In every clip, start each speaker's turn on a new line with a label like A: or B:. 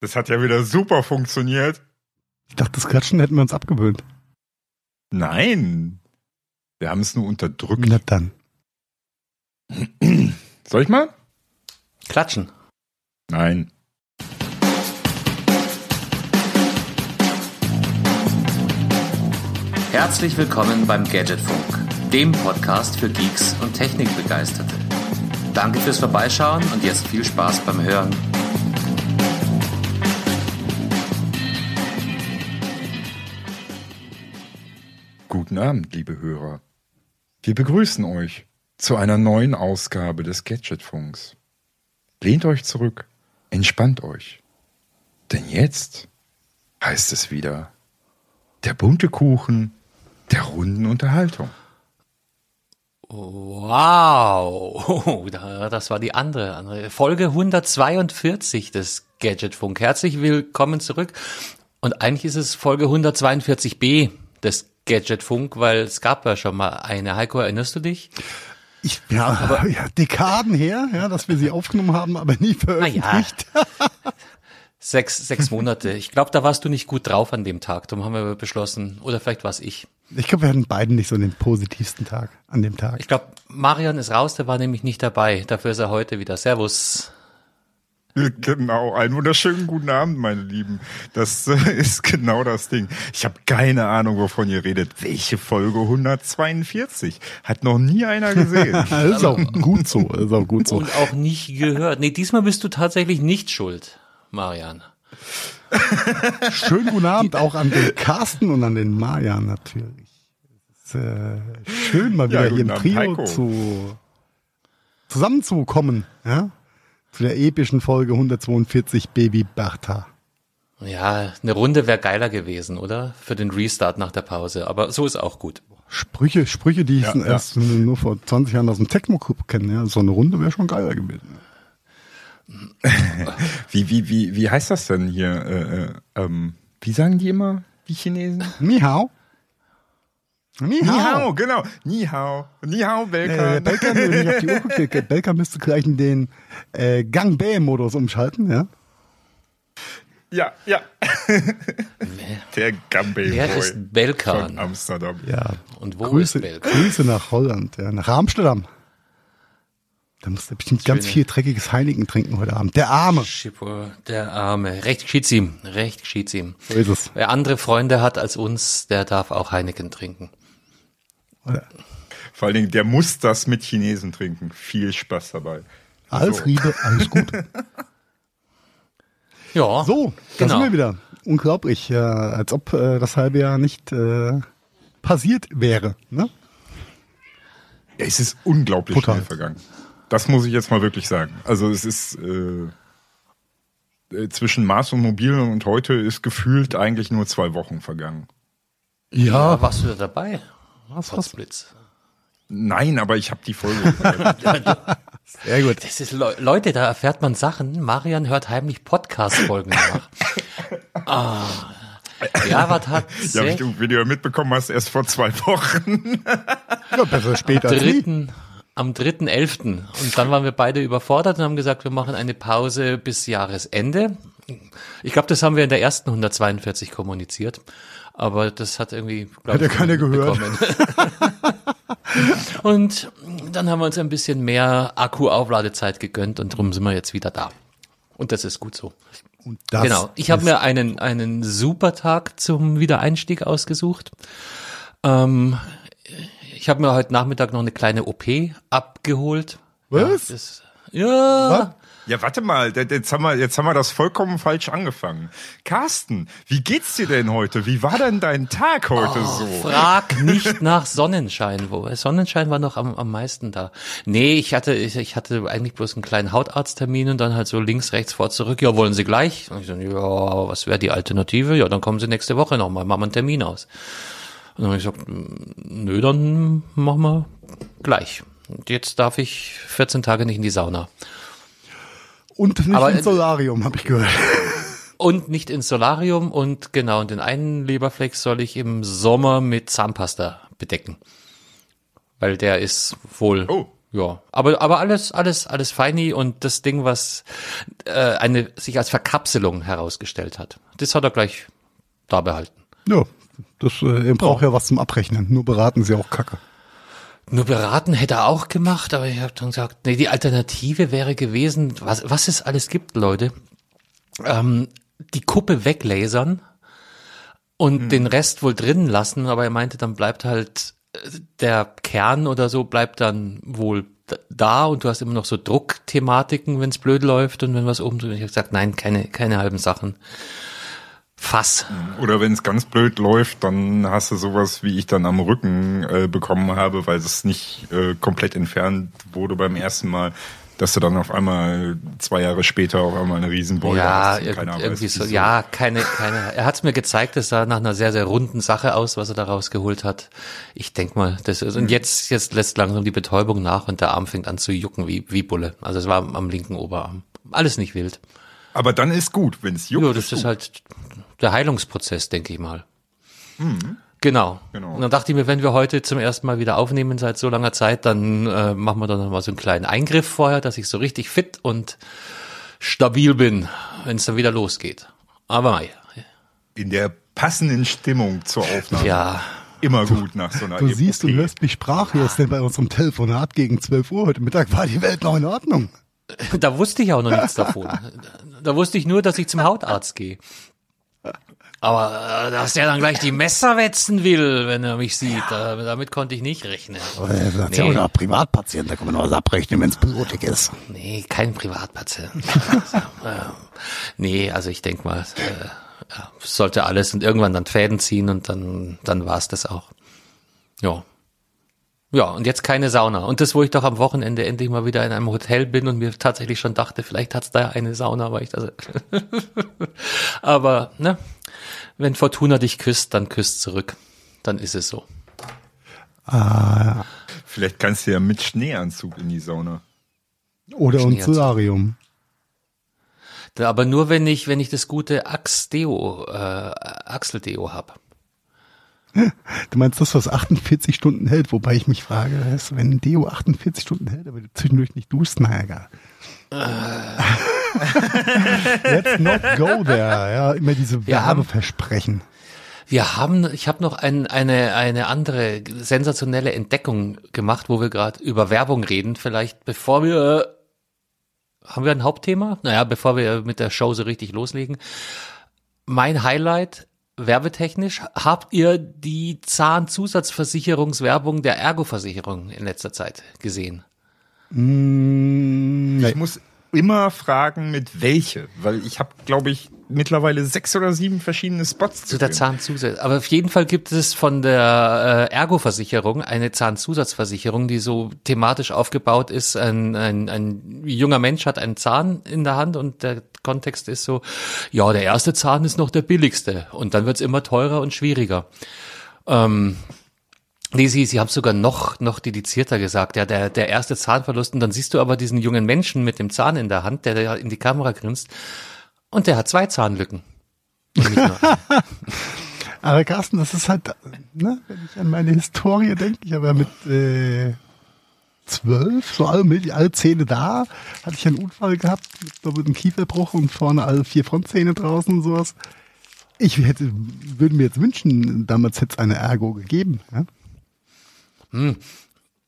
A: Das hat ja wieder super funktioniert.
B: Ich dachte, das Klatschen hätten wir uns abgewöhnt.
A: Nein. Wir haben es nur unterdrückt.
B: Na dann.
A: Soll ich mal?
C: Klatschen.
A: Nein.
C: Herzlich willkommen beim Gadgetfunk, dem Podcast für Geeks und Technikbegeisterte. Danke fürs Vorbeischauen und jetzt viel Spaß beim Hören.
A: Guten Abend, liebe Hörer. Wir begrüßen euch zu einer neuen Ausgabe des Gadgetfunks. Lehnt euch zurück, entspannt euch. Denn jetzt heißt es wieder der bunte Kuchen der runden Unterhaltung.
C: Wow, das war die andere, Folge 142 des Gadgetfunk. Herzlich willkommen zurück. Und eigentlich ist es Folge 142b des Gadgetfunk, weil es gab ja schon mal eine. Heiko, erinnerst du dich?
B: Ich, ja, aber, ja, Dekaden her, ja, dass wir sie aufgenommen haben, aber nie veröffentlicht.
C: Ja. sechs, sechs Monate. Ich glaube, da warst du nicht gut drauf an dem Tag. Darum haben wir beschlossen, oder vielleicht war es ich.
B: Ich glaube, wir hatten beiden nicht so den positivsten Tag an dem Tag.
C: Ich glaube, Marian ist raus, der war nämlich nicht dabei. Dafür ist er heute wieder. Servus.
A: Genau, einen wunderschönen guten Abend, meine Lieben. Das äh, ist genau das Ding. Ich habe keine Ahnung, wovon ihr redet. Welche Folge 142? Hat noch nie einer gesehen.
B: ist auch gut so, ist auch gut so.
C: Und auch nicht gehört. Nee, diesmal bist du tatsächlich nicht schuld, Marian.
B: Schönen guten Abend auch an den Carsten und an den Marian natürlich. Ist, äh, schön mal wieder
A: Ja,
B: hier im Trio
A: Heiko.
B: zu zusammenzukommen, ja? Zu der epischen Folge 142 Baby Bertha.
C: Ja, eine Runde wäre geiler gewesen, oder? Für den Restart nach der Pause. Aber so ist auch gut.
B: Sprüche, Sprüche, die ich
A: Ja,
B: erst nur vor 20 Jahren aus dem Techno-Club kenne, ja? So eine Runde wäre schon geiler gewesen.
A: Wie, wie, wie, wie heißt das denn hier? Äh, äh, ähm, wie sagen die immer, die Chinesen?
B: Ni hao. Ni
A: Ni
B: hao.
A: genau. Ni hao. Ni hao,
B: Äh,
A: Belkan.
B: Belka, wenn ich auf die Uhr gucke, Belka müsste gleich in den äh, Gang B-Modus umschalten, ja?
A: ja, ja. Der Gambay
C: Wer
A: Boy
C: ist
A: von
C: Belkan?
A: Amsterdam.
B: Ja.
C: Und wo
B: Grüße,
C: ist Belkan?
B: Grüße nach Holland, ja, nach Amsterdam. Da muss er bestimmt ganz viel dreckiges Heineken trinken heute Abend. Der Arme.
C: Schippo, der Arme. Recht geschieht's ihm. Recht geschieht's ihm.
B: So ist es.
C: Wer andere Freunde hat als uns, der darf auch Heineken trinken.
B: Oder?
A: Vor allen Dingen, der muss das mit Chinesen trinken. Viel Spaß dabei.
B: Alles
A: So.
B: Liebe, alles gut.
C: Ja.
B: So, da
C: Genau.
B: sind wir wieder. Unglaublich, ja, als ob äh, das halbe Jahr nicht äh, passiert wäre. Ne?
A: Ja, es ist unglaublich
B: Total.
A: schnell vergangen. Das muss ich jetzt mal wirklich sagen. Also es ist äh, äh, zwischen Mars und Mobil und heute ist gefühlt eigentlich nur zwei Wochen vergangen.
C: Ja, warst du da dabei?
B: Was, was?
C: Potzblitz.
A: Nein, aber ich habe die Folge.
B: Sehr gut.
C: Das ist, Le Leute, da erfährt man Sachen. Marian hört heimlich Podcast-Folgen nach. ah. Ja, was hat
A: ja, wie du, wie du ja mitbekommen hast, erst vor zwei Wochen.
B: Ja, besser später nie.
C: dritten, am 3.11. Und dann waren wir beide überfordert und haben gesagt, wir machen eine Pause bis Jahresende. Ich glaube, das haben wir in der ersten 142 kommuniziert. Aber das hat irgendwie, glaub
B: Hat ja
C: ich,
B: keiner gehört.
C: und dann haben wir uns ein bisschen mehr Akku-Aufladezeit gegönnt und drum sind wir jetzt wieder da. Und das ist gut so. Genau. Ich habe mir einen, einen super Tag zum Wiedereinstieg ausgesucht. Ähm, ich habe mir heute Nachmittag noch eine kleine OP abgeholt.
B: Was?
C: Ja, das, ja
A: Ja, warte mal, jetzt haben, wir, jetzt haben wir das vollkommen falsch angefangen. Carsten, wie geht's dir denn heute? Wie war denn dein Tag heute so?
C: frag nicht nach Sonnenschein. Wo Sonnenschein war noch am, am meisten da. Nee, ich hatte, ich, ich hatte eigentlich bloß einen kleinen Hautarzttermin und dann halt so links, rechts, vor, zurück. Ja, wollen Sie gleich? Und ich so, ja, was wäre die Alternative? Ja, dann kommen Sie nächste Woche nochmal, machen wir einen Termin aus. Und dann habe ich gesagt, nö, dann machen wir gleich. Und jetzt darf ich 14 Tage nicht in die Sauna.
B: Und nicht
C: Aber,
B: ins Solarium, habe ich gehört.
C: Und nicht ins Solarium und genau, und den einen Leberfleck soll ich im Sommer mit Zahnpasta bedecken. Weil der ist wohl,
A: Oh.
C: ja, aber aber alles alles alles feini und das Ding, was äh, eine sich als Verkapselung herausgestellt hat, das hat er gleich da behalten.
B: Ja, das äh, braucht ja was zum Abrechnen. Nur beraten sie auch Kacke.
C: Nur beraten hätte er auch gemacht, aber ich habe dann gesagt, nee, die Alternative wäre gewesen, was, was es alles gibt, Leute. Ähm, die Kuppe weglasern und
B: Hm.
C: den Rest wohl drinnen lassen, aber er meinte, dann bleibt halt äh, der Kern oder so bleibt dann wohl da und du hast immer noch so Druckthematiken, wenn es blöd läuft und wenn was oben drin ist. Ich habe gesagt, nein, keine, keine halben Sachen. Fass.
A: Oder wenn es ganz blöd läuft, dann hast du sowas, wie ich dann am Rücken äh, bekommen habe, weil es nicht äh, komplett entfernt wurde beim ersten Mal, dass du dann auf einmal zwei Jahre später auf einmal eine Riesenbeule
C: Ja,
A: hast. keiner
C: irgendwie so. Ja, keine, keine. Er hat's mir gezeigt, es sah nach einer sehr, sehr runden Sache aus, was er da rausgeholt hat. Ich denk mal, das ist,
A: Mhm.
C: und jetzt, jetzt lässt langsam die Betäubung nach und der Arm fängt an zu jucken wie, wie Bulle. Also es war am, linken Oberarm. Alles nicht wild.
A: Aber dann ist gut, wenn es juckt.
C: Ja, das ist
A: gut.
C: halt der Heilungsprozess, denke ich mal. Genau.
A: Mhm. Genau.
C: Und dann dachte ich mir, wenn wir heute zum ersten Mal wieder aufnehmen seit so langer Zeit, dann äh, machen wir dann noch mal so einen kleinen Eingriff vorher, dass ich so richtig fit und stabil bin, wenn es dann wieder losgeht. Aber mei,
A: in der passenden Stimmung zur Aufnahme.
C: ja,
A: Immer gut nach so einer
B: Du siehst und hörst mich sprachlos, denn bei unserem Telefonat gegen 12 Uhr heute Mittag war die Welt noch in Ordnung.
C: da wusste ich auch noch nichts davon. Da wusste ich nur, dass ich zum Hautarzt gehe. Aber äh, dass der dann gleich die Messer wetzen will, wenn er mich sieht, da, damit konnte ich nicht rechnen.
B: Das
C: ist ja auch
B: Privatpatient, da kann man noch was abrechnen, wenn es blutig ist.
C: Nee, kein Privatpatient. Äh, nee, also ich denk mal, äh, ja, sollte alles und irgendwann dann Fäden ziehen und dann, dann war's das auch. Ja. Ja, und jetzt keine Sauna. Und das, wo ich doch am Wochenende endlich mal wieder in einem Hotel bin und mir tatsächlich schon dachte, vielleicht hat's da eine Sauna, weil ich das. Aber, ne? Wenn Fortuna dich küsst, dann küsst zurück. Dann ist es so.
A: Vielleicht kannst du ja mit Schneeanzug in die Sauna.
B: Oder ein
C: Schneeanzug.
B: Solarium.
C: Da- Aber nur wenn ich, wenn ich das gute Axe-Deo, äh, Axel-Deo hab.
B: Du meinst das, was 48 Stunden hält, wobei ich mich frage, du, wenn ein Deo 48 Stunden hält, aber du zwischendurch nicht duschst, na egal. Let's not go there. Ja, immer diese Werbeversprechen.
C: Wir haben, ich habe noch ein, eine, eine andere sensationelle Entdeckung gemacht, wo wir gerade über Werbung reden. Vielleicht bevor wir, haben wir ein Hauptthema? Naja, bevor wir mit der Show so richtig loslegen. Mein Highlight, werbetechnisch, habt ihr die Zahnzusatzversicherungswerbung der Ergo-Versicherung in letzter Zeit gesehen?
B: Mm.
A: Ich muss immer fragen, mit welche, weil ich habe, glaube ich, mittlerweile sechs oder sieben verschiedene Spots
C: Zu der Zahnzusatz. Aber auf jeden Fall gibt es von der äh, Ergo-Versicherung eine Zahnzusatzversicherung, die so thematisch aufgebaut ist. Ein, ein, ein junger Mensch hat einen Zahn in der Hand und der Kontext ist so, ja, der erste Zahn ist noch der billigste und dann wird's immer teurer und schwieriger. Ähm, Nee, sie, sie haben sogar noch, noch dedizierter gesagt, ja, der, der erste Zahnverlust. Und dann siehst du aber diesen jungen Menschen mit dem Zahn in der Hand, der da in die Kamera grinst. Und der hat zwei Zahnlücken.
B: Aber Carsten, das ist halt, ne, wenn ich an meine Historie denke, ich habe ja mit äh, zwölf, so alle, alle Zähne da, hatte ich einen Unfall gehabt mit, einem Kieferbruch und vorne alle vier Frontzähne draußen und sowas. Ich hätte, würde mir jetzt wünschen, damals hätte es eine Ergo gegeben. Ja?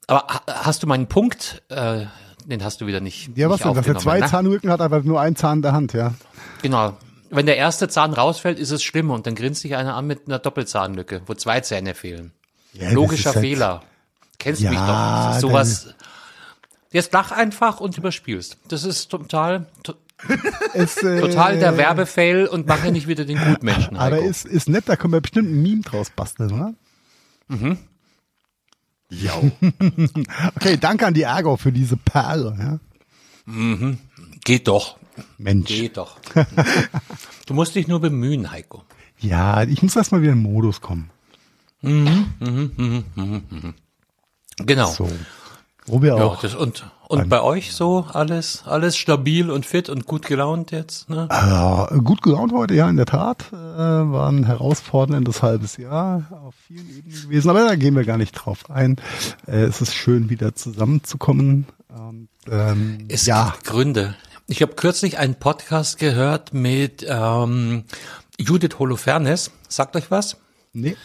C: Aber ha- hast du meinen Punkt? Äh, den hast du wieder nicht.
B: Ja, was
C: nicht
B: denn, dass er zwei
C: ne?
B: Zahnrücken hat, aber nur einen Zahn in der Hand, ja.
C: Genau. Wenn der erste Zahn rausfällt, ist es schlimm und dann grinst dich einer an mit einer Doppelzahnlücke, wo zwei Zähne fehlen.
B: ja
C: Logischer
B: halt-
C: Fehler. Kennst
B: Ja,
C: mich doch. Ist sowas. Jetzt lach einfach und überspielst. Das ist total, to,
B: Es, äh,
C: total der Werbefail und mache nicht wieder den Gutmenschen.
B: Aber
C: Heiko.
B: ist, ist nett, da können wir bestimmt ein Meme draus basteln, oder?
A: Ja.
B: Okay, danke an die Ergo für diese Perle, ja.
C: Geht doch.
B: Mensch.
C: Geht doch. du musst dich nur bemühen, Heiko.
B: Ja, ich muss erst mal wieder in den Modus kommen.
C: Genau.
B: So. Wir
C: Ja,
B: auch.
C: das, und, Und bei euch so alles, alles stabil und fit und gut gelaunt jetzt? Ne?
B: Äh, gut gelaunt heute, ja, in der Tat. Äh, war ein herausforderndes halbes Jahr auf vielen Ebenen gewesen, aber da gehen wir gar nicht drauf ein. Äh, es ist schön, wieder zusammenzukommen. Und, ähm,
C: Es
B: ja,
C: gibt Gründe. Ich habe kürzlich einen Podcast gehört mit ähm, Judith Holofernes. Sagt euch was?
B: nee.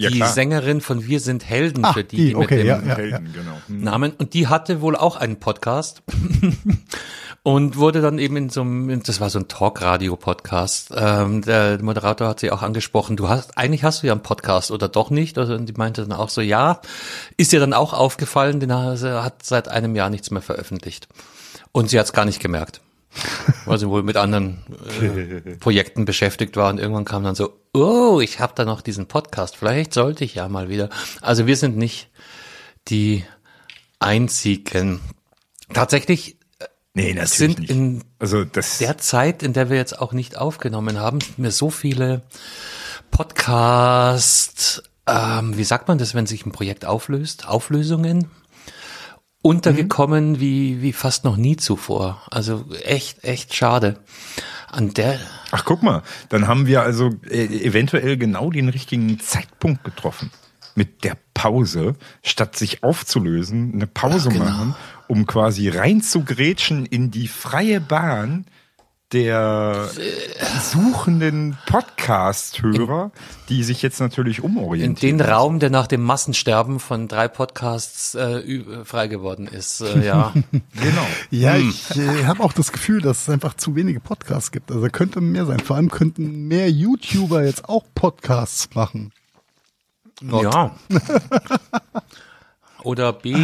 A: Ja,
C: die
A: klar.
C: Sängerin von Wir sind Helden,
B: Ah,
C: für die,
B: die,
C: die mit
B: okay,
C: dem
B: ja, ja.
A: Helden, genau. Hm.
C: Namen. Und die hatte wohl auch einen Podcast und wurde dann eben in so einem, das war so ein Talk-Radio-Podcast. Ähm, der Moderator hat sie auch angesprochen, du hast, eigentlich hast du ja einen Podcast oder doch nicht? Also, und die meinte dann auch so, ja, ist dir dann auch aufgefallen, den hat seit einem Jahr nichts mehr veröffentlicht. Und sie hat es gar nicht gemerkt. Weil sie wohl mit anderen äh, Projekten beschäftigt war und irgendwann kam dann so, oh, ich habe da noch diesen Podcast, vielleicht sollte ich ja mal wieder. Also wir sind nicht die einzigen. Tatsächlich
A: Nee, natürlich
C: sind
A: nicht.
C: in
A: also das
C: der Zeit, in der wir jetzt auch nicht aufgenommen haben, sind mir so viele Podcast, ähm, wie sagt man das, wenn sich ein Projekt auflöst, Auflösungen untergekommen wie, wie fast noch nie zuvor. Also echt, echt schade. An der,
A: Ach, guck mal, dann haben wir also äh, eventuell genau den richtigen Zeitpunkt getroffen. Mit der Pause, statt sich aufzulösen, eine Pause
C: Ja, genau.
A: machen, um quasi reinzugrätschen in die freie Bahn der suchenden Podcast-Hörer, die sich jetzt natürlich
C: in
A: umorientieren.
C: den Raum, der nach dem Massensterben von drei Podcasts äh, ü- frei geworden ist. Äh, ja.
A: Genau.
B: Ja, ich äh, habe auch das Gefühl, dass es einfach zu wenige Podcasts gibt. Also könnte mehr sein. Vor allem könnten mehr YouTuber jetzt auch Podcasts machen.
C: Ja. Oder B,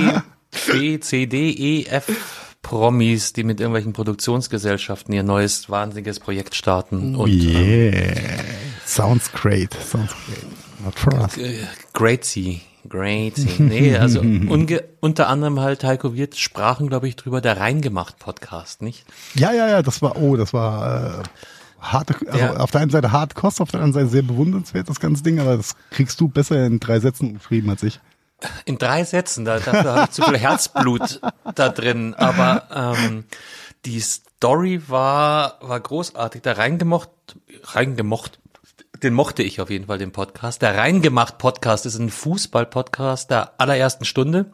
C: B, C, D, E, F Promis, die mit irgendwelchen Produktionsgesellschaften ihr neues wahnsinniges Projekt starten und
B: yeah. Sounds great. Sounds great. Not for us.
C: Greatsy. Greatsy. Nee, also unter anderem halt Heiko Wirth sprachen, glaube ich, drüber der Reingemacht Podcast, nicht?
B: Ja, ja, ja, das war, oh, das war äh, harte, also
C: Ja.
B: auf der einen Seite hart Kost, auf der anderen Seite sehr bewundernswert, das ganze Ding, aber das kriegst du besser in drei Sätzen umschrieben als ich.
C: In drei Sätzen, da, dafür habe ich zu viel Herzblut da drin. Aber ähm, die Story war, war großartig. Der reingemocht, reingemocht, den mochte ich auf jeden Fall, den Podcast. Der Reingemacht Podcast ist ein Fußball-Podcast der allerersten Stunde.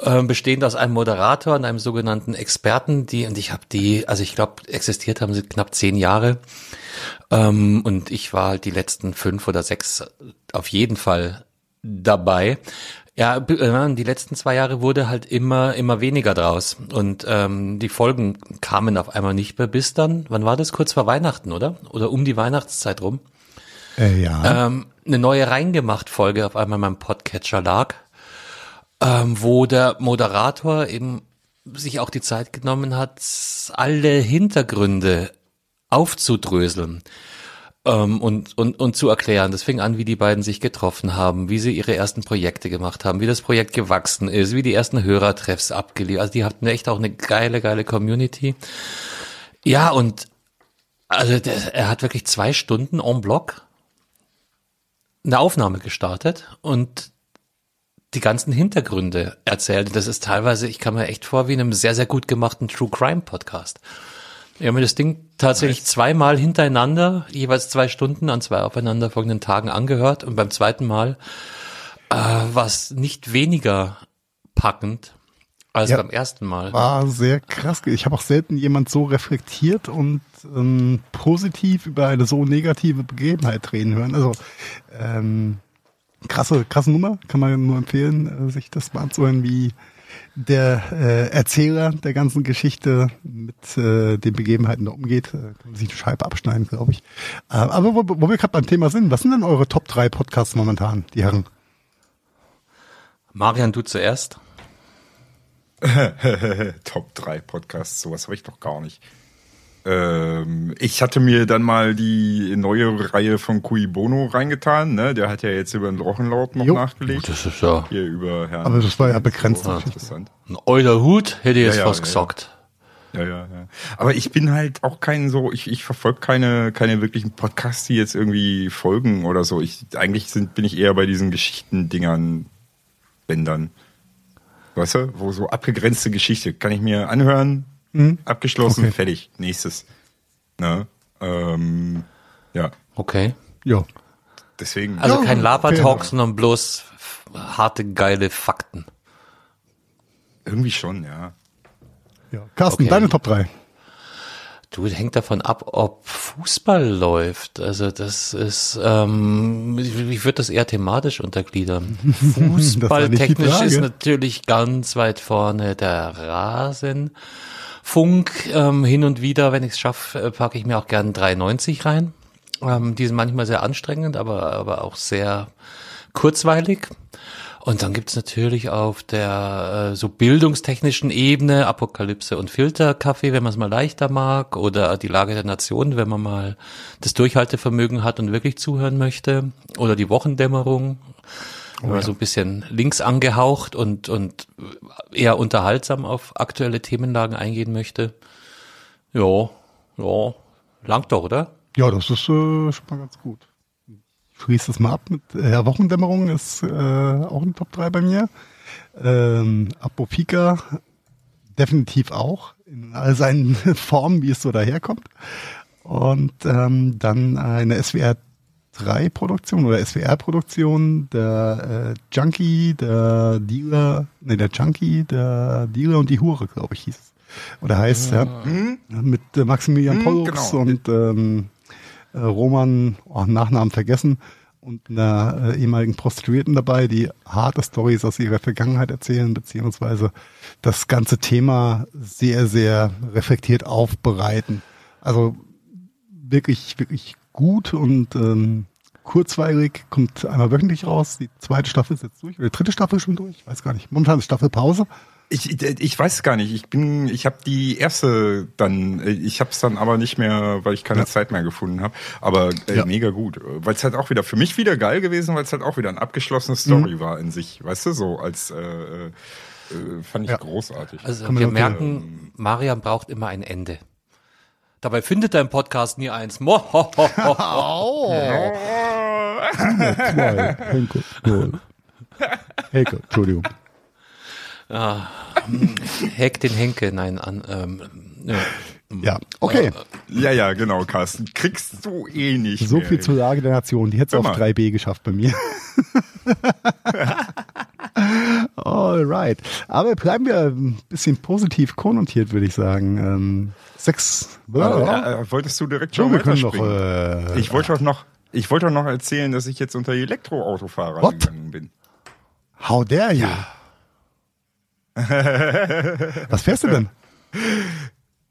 C: Ähm, bestehend aus einem Moderator und einem sogenannten Experten, die, und ich habe die, also ich glaube, existiert haben sie knapp zehn Jahre. Ähm, und ich war halt die letzten fünf oder sechs auf jeden Fall dabei. Ja, äh, die letzten zwei Jahre wurde halt immer, immer weniger draus. Und ähm, die Folgen kamen auf einmal nicht mehr bis dann, wann war das? Kurz vor Weihnachten, oder? Oder um die Weihnachtszeit rum.
B: Äh, ja.
C: Ähm, eine neue reingemacht Folge auf einmal in meinem Podcatcher lag, ähm, wo der Moderator eben sich auch die Zeit genommen hat, alle Hintergründe aufzudröseln ähm, und, und, und zu erklären. Das fing an, wie die beiden sich getroffen haben, wie sie ihre ersten Projekte gemacht haben, wie das Projekt gewachsen ist, wie die ersten Hörertreffs abgeliefert. Also die hatten echt auch eine geile, geile Community. Ja, und also der, er hat wirklich zwei Stunden en bloc eine Aufnahme gestartet und die ganzen Hintergründe erzählt. Das ist teilweise, ich kann mir echt vor, wie in einem sehr, sehr gut gemachten True Crime Podcast. Ich habe mir das Ding tatsächlich zweimal hintereinander, jeweils zwei Stunden an zwei aufeinanderfolgenden Tagen angehört und beim zweiten Mal äh, war es nicht weniger packend als
B: Ja.
C: beim ersten Mal.
B: War sehr krass. Ich habe auch selten jemand so reflektiert und ähm, positiv über eine so negative Begebenheit reden hören. Also ähm, krasse, krasse Nummer. Kann man nur empfehlen, äh, sich das mal anzuhören, wie der äh, Erzähler der ganzen Geschichte mit äh, den Begebenheiten da umgeht. Äh, kann man sich die Scheibe abschneiden, glaube ich. Äh, aber wo, wo wir gerade beim Thema sind, was sind denn eure Top 3 Podcasts momentan, die Herren?
C: Marian, du zuerst.
A: Top 3 Podcasts, sowas habe ich doch gar nicht. Ähm, ich hatte mir dann mal die neue Reihe von Cui Bono reingetan, ne? Der hat ja jetzt über den Drochenlaut noch
B: Jo.
A: nachgelegt.
C: Das ist ja
A: Hier über Herrn.
B: Aber das war ja begrenzt.
A: So, interessant.
C: ein euler Hut, hätte ich jetzt
A: ja,
C: fast
A: ja,
C: gesagt.
A: Ja, ja, ja. Aber ich bin halt auch kein so, ich, ich verfolge keine, keine wirklichen Podcasts, die jetzt irgendwie folgen oder so. Ich, eigentlich sind, bin ich eher bei diesen Geschichtendingern, Bändern. Weißt du, wo so abgegrenzte Geschichte kann ich mir anhören, abgeschlossen,
B: Mhm. Okay.
A: fertig, nächstes. Ne? Ähm, ja,
C: Okay.
B: Ja.
A: deswegen.
C: Also
B: Ja,
C: kein Labertalk,
B: okay.
C: sondern bloß harte, geile Fakten.
A: irgendwie schon, ja.
B: ja. Carsten,
C: Okay.
B: deine Top 3.
C: Du, hängt davon ab, ob Fußball läuft. Also das ist, ähm, ich, würde das eher thematisch untergliedern. Fußballtechnisch ist natürlich ganz weit vorne der Rasenfunk. Ähm, hin und wieder, wenn ich es schaffe, packe ich mir auch gern 390 rein. Ähm, die sind manchmal sehr anstrengend, aber, aber auch sehr kurzweilig. Und dann gibt's natürlich auf der äh, so bildungstechnischen Ebene Apokalypse und Filterkaffee, wenn man es mal leichter mag, oder die Lage der Nation, wenn man mal das Durchhaltevermögen hat und wirklich zuhören möchte, oder die Wochendämmerung, wenn man so ein bisschen links angehaucht und, und eher unterhaltsam auf aktuelle Themenlagen eingehen möchte. Ja, ja, langt doch, oder?
B: Ja, das ist äh, schon mal ganz gut. Ich schließe das mal ab mit äh, Wochendämmerung ist äh, auch ein Top 3 bei mir. Ähm, Apofika definitiv auch in all seinen Formen, wie es so daherkommt. Und ähm, dann eine SWR 3 Produktion oder SWR Produktion, der äh, Junkie, der Dealer, nee, der Junkie, der Dealer und die Hure, glaube ich, hieß es. Oder heißt, ja. Mit äh, Maximilian
A: Hm,
B: Pollux
A: genau.
B: und ähm, äh, Roman, oh, Nachnamen vergessen, und einer äh, ehemaligen Prostituierten dabei, die harte Stories aus ihrer Vergangenheit erzählen, beziehungsweise das ganze Thema sehr, sehr reflektiert aufbereiten. Also wirklich, wirklich gut und ähm, kurzweilig, kommt einmal wöchentlich raus. Die zweite Staffel ist jetzt durch, oder die dritte Staffel ist schon durch, ich weiß gar nicht. Momentan ist Staffelpause.
A: Ich, ich weiß gar nicht. Ich bin, ich habe die erste dann, ich habe es dann aber nicht mehr, weil ich keine
B: Ja.
A: Zeit mehr gefunden habe. Aber äh,
B: Ja.
A: mega gut, weil es halt auch wieder für mich wieder geil gewesen, weil es halt auch wieder eine abgeschlossene
B: Mhm.
A: Story war in sich, weißt du, so als äh, äh, fand ich
B: Ja.
A: großartig.
C: Also
B: Kann
C: wir merken, Marian braucht immer ein Ende. Dabei findet im Podcast nie eins. Mo, ho, ho, ho, ho.
B: Zwei. Henke. Null. Henke, Entschuldigung.
C: Heck den Henke, nein, an. Ähm, ja.
B: Ja, okay.
A: ja, ja, genau, Carsten. Kriegst du eh nicht.
B: So
A: mehr,
B: viel
A: ey.
B: zur Lage der Nation. Die hätte es auf
A: mal.
B: 3b geschafft bei mir. Alright. Aber bleiben wir ein bisschen positiv konnotiert, würde ich sagen. Sechs.
A: Äh,
B: Ja,
A: äh, wolltest du direkt schon
B: können noch. Äh,
A: ich wollte doch noch, ich wollte doch noch erzählen, dass ich jetzt unter Elektroautofahrer
B: What?
A: gegangen bin.
B: how dare you? Was fährst du denn?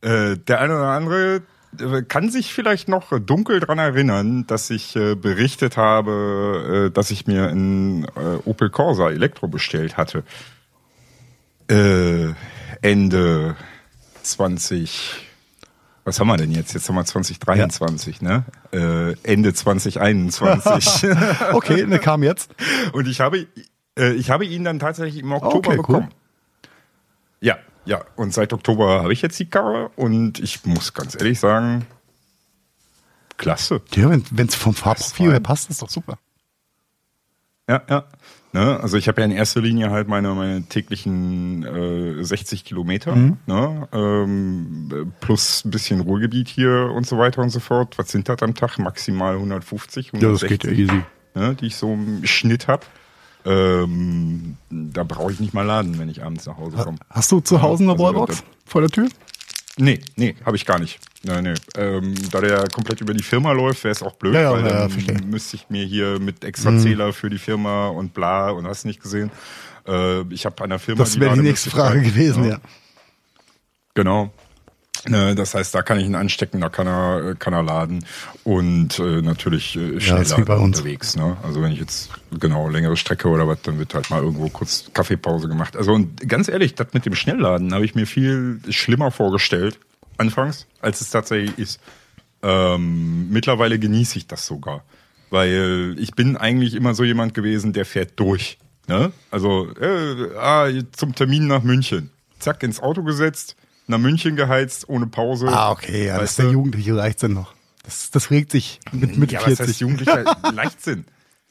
A: Äh, der eine oder andere äh, kann sich vielleicht noch dunkel dran erinnern, dass ich äh, berichtet habe, äh, dass ich mir einen äh, Opel Corsa Elektro bestellt hatte. Äh, Ende 20. Was haben wir denn jetzt? Jetzt haben wir 2023, ne? Äh, Ende 2021.
B: Okay, der kam jetzt.
A: Und ich habe, äh, ich habe ihn dann tatsächlich im Oktober
B: Okay, cool.
A: bekommen. Ja, ja. Und seit Oktober habe ich jetzt die Karre und ich muss ganz ehrlich sagen, klasse.
B: Ja, wenn es vom Farbprofil her passt, ist doch super.
A: Ja, ja. Ne? Also ich habe ja in erster Linie halt meine, meine täglichen äh, 60 Kilometer,
B: Mhm.
A: ne? ähm, plus ein bisschen Ruhrgebiet hier und so weiter und so fort. Was sind das am Tag? Maximal 150, 160,
B: easy.
A: ne? die ich so im Schnitt habe. Ähm, da brauche ich nicht mal laden, wenn ich abends nach Hause komme.
B: Hast du zu Hause eine
A: also
B: Wallbox
A: das-
B: vor der Tür?
A: Nee, nee, habe ich gar nicht. Nee, nee. Ähm, da der komplett über die Firma läuft, wäre es auch blöd,
B: Ja, ja,
A: weil
B: ja,
A: dann.
B: Mhm.
A: müsste ich mir hier mit extra Zähler für die Firma und bla und hast nicht gesehen. Äh, ich habe an der Firma
B: Das wäre die nächste Frage gewesen,
A: ja.
B: ja.
A: Genau. Ne, das heißt, da kann ich ihn anstecken, da kann er, kann er laden und äh, natürlich äh, schneller
B: ist wie bei uns.
A: unterwegs. Ne? Also wenn ich jetzt genau längere Strecke oder was, dann wird halt mal irgendwo kurz Kaffeepause gemacht. Also und ganz ehrlich, das mit dem Schnellladen habe ich mir viel schlimmer vorgestellt anfangs, als es tatsächlich ist. Ähm, mittlerweile genieße ich das sogar, weil ich bin eigentlich immer so jemand gewesen, der fährt durch. Ne? Also äh, ah, zum Termin nach München, zack ins Auto gesetzt, nach München geheizt ohne Pause.
B: Ah, okay, ja, das ist der? Jugendliche Leichtsinn noch. Das, das regt sich mit Mitte
A: ja, was heißt
B: 40.
A: jugendlicher Leichtsinn?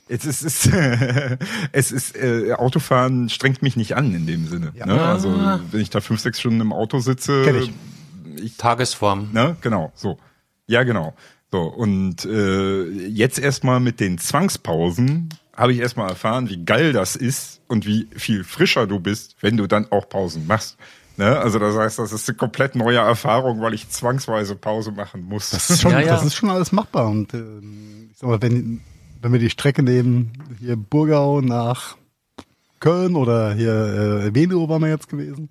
A: Es ist, es ist, es ist äh, Autofahren strengt mich nicht an in dem Sinne.
B: Ja.
A: Ne? Also wenn ich da fünf, sechs Stunden im Auto sitze,
B: Kenn ich.
A: ich
C: Tagesform.
A: Ne? Genau, so. Ja, genau. So, und äh, jetzt erstmal mit den Zwangspausen habe ich erstmal erfahren, wie geil das ist und wie viel frischer du bist, wenn du dann auch Pausen machst. Ne? Also das heißt, das ist eine komplett neue Erfahrung, weil ich zwangsweise Pause machen muss.
B: Das ist schon,
C: Ja, ja.
B: das ist schon alles machbar. Und ähm, ich sag mal, wenn, wenn wir die Strecke nehmen, hier Burgau nach Köln oder hier äh, Venlo waren wir jetzt gewesen,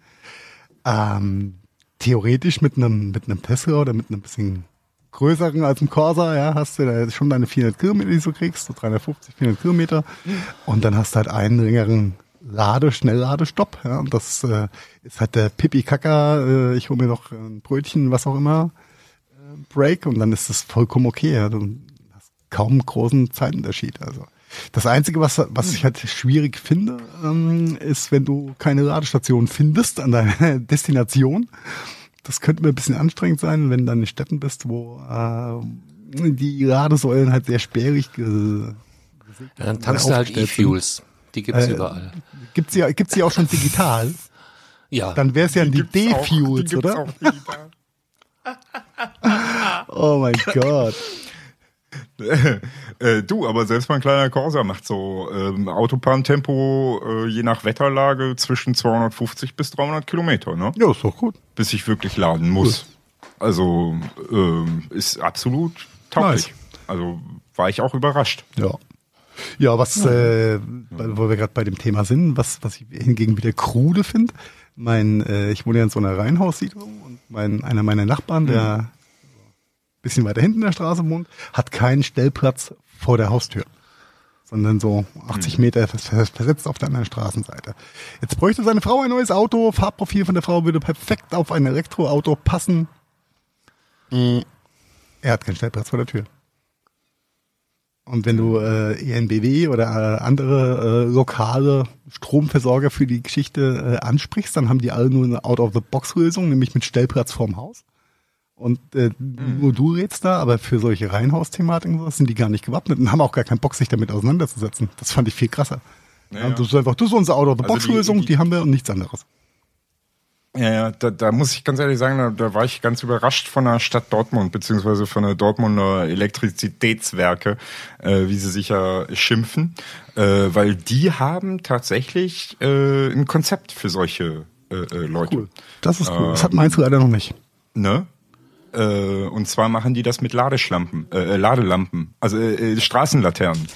B: ähm, theoretisch mit einem mit einem Tesla oder mit einem bisschen größeren als ein Corsa, ja, hast du da schon deine 400 Kilometer, die du kriegst, so 350, 400 Kilometer. Und dann hast du halt einen längeren Lade, Schnellladestopp, ja, und das äh, ist halt der Pipi-Kaka, äh, ich hole mir noch ein Brötchen, was auch immer, Break und dann ist das vollkommen okay. Ja. Du hast kaum einen großen Zeitunterschied. Also das Einzige, was, was ich halt schwierig finde, ähm, ist, wenn du keine Ladestation findest an deiner Destination. Das könnte mir ein bisschen anstrengend sein, wenn du dann in Städten bist, wo äh, die Ladesäulen halt sehr sperrig ge
C: Ja, dann tankst du halt. E-Fuels. Die gibt's
B: Äh,
C: überall.
B: Gibt's ja, gibt's ja auch schon digital.
C: Ja.
B: Dann wäre es ja die,
A: die
B: D-Fuels, oder?
A: auch digital.
B: Oh mein Gott.
A: äh, du, aber selbst mein kleiner Corsa macht so ähm, Autobahntempo äh, je nach Wetterlage zwischen 250 bis 300 Kilometer, ne?
B: Ja, ist doch gut.
A: bis ich wirklich laden muss. Also ähm, ist absolut tauglich.
B: Nice.
A: Also war ich auch überrascht.
B: Ja. Ja, was, äh, weil, wo wir gerade bei dem Thema sind, was, was ich hingegen wieder krude finde, mein, äh, ich wohne ja in so einer Reihenhaussiedlung und mein, einer meiner Nachbarn, der ein bisschen weiter hinten in der Straße wohnt, hat keinen Stellplatz vor der Haustür, sondern so 80 Meter vers- vers- versetzt auf der anderen Straßenseite. Jetzt bräuchte seine Frau ein neues Auto, Farbprofil von der Frau würde perfekt auf ein Elektroauto passen. Er hat keinen Stellplatz vor der Tür. Und wenn du äh, ENBW oder äh, andere äh, lokale Stromversorger für die Geschichte äh, ansprichst, dann haben die alle nur eine Out-of-the-Box-Lösung, nämlich mit Stellplatz vorm Haus. Und äh, nur du redst da, aber für solche Reihenhausthematiken sowas sind die gar nicht gewappnet und haben auch gar keinen Bock, sich damit auseinanderzusetzen. Das fand ich viel krasser.
A: Ja,
B: Ja,
A: ja.
B: das ist einfach, das ist unsere Out-of-the-Box-Lösung,
A: Also die-
B: die,
A: die-
B: haben wir und nichts anderes.
A: Ja, ja, da, da muss ich ganz ehrlich sagen, da, da war ich ganz überrascht von der Stadt Dortmund, beziehungsweise von der Dortmunder Elektrizitätswerke, äh, wie sie sich ja schimpfen, äh, weil die haben tatsächlich äh, ein Konzept für solche äh, äh, Leute.
B: Cool. Das ist cool. Das hat Mainz leider noch nicht.
A: Ne? Äh, und zwar machen die das mit Ladeschlampen, äh, Ladelampen, also Straßenlaternen,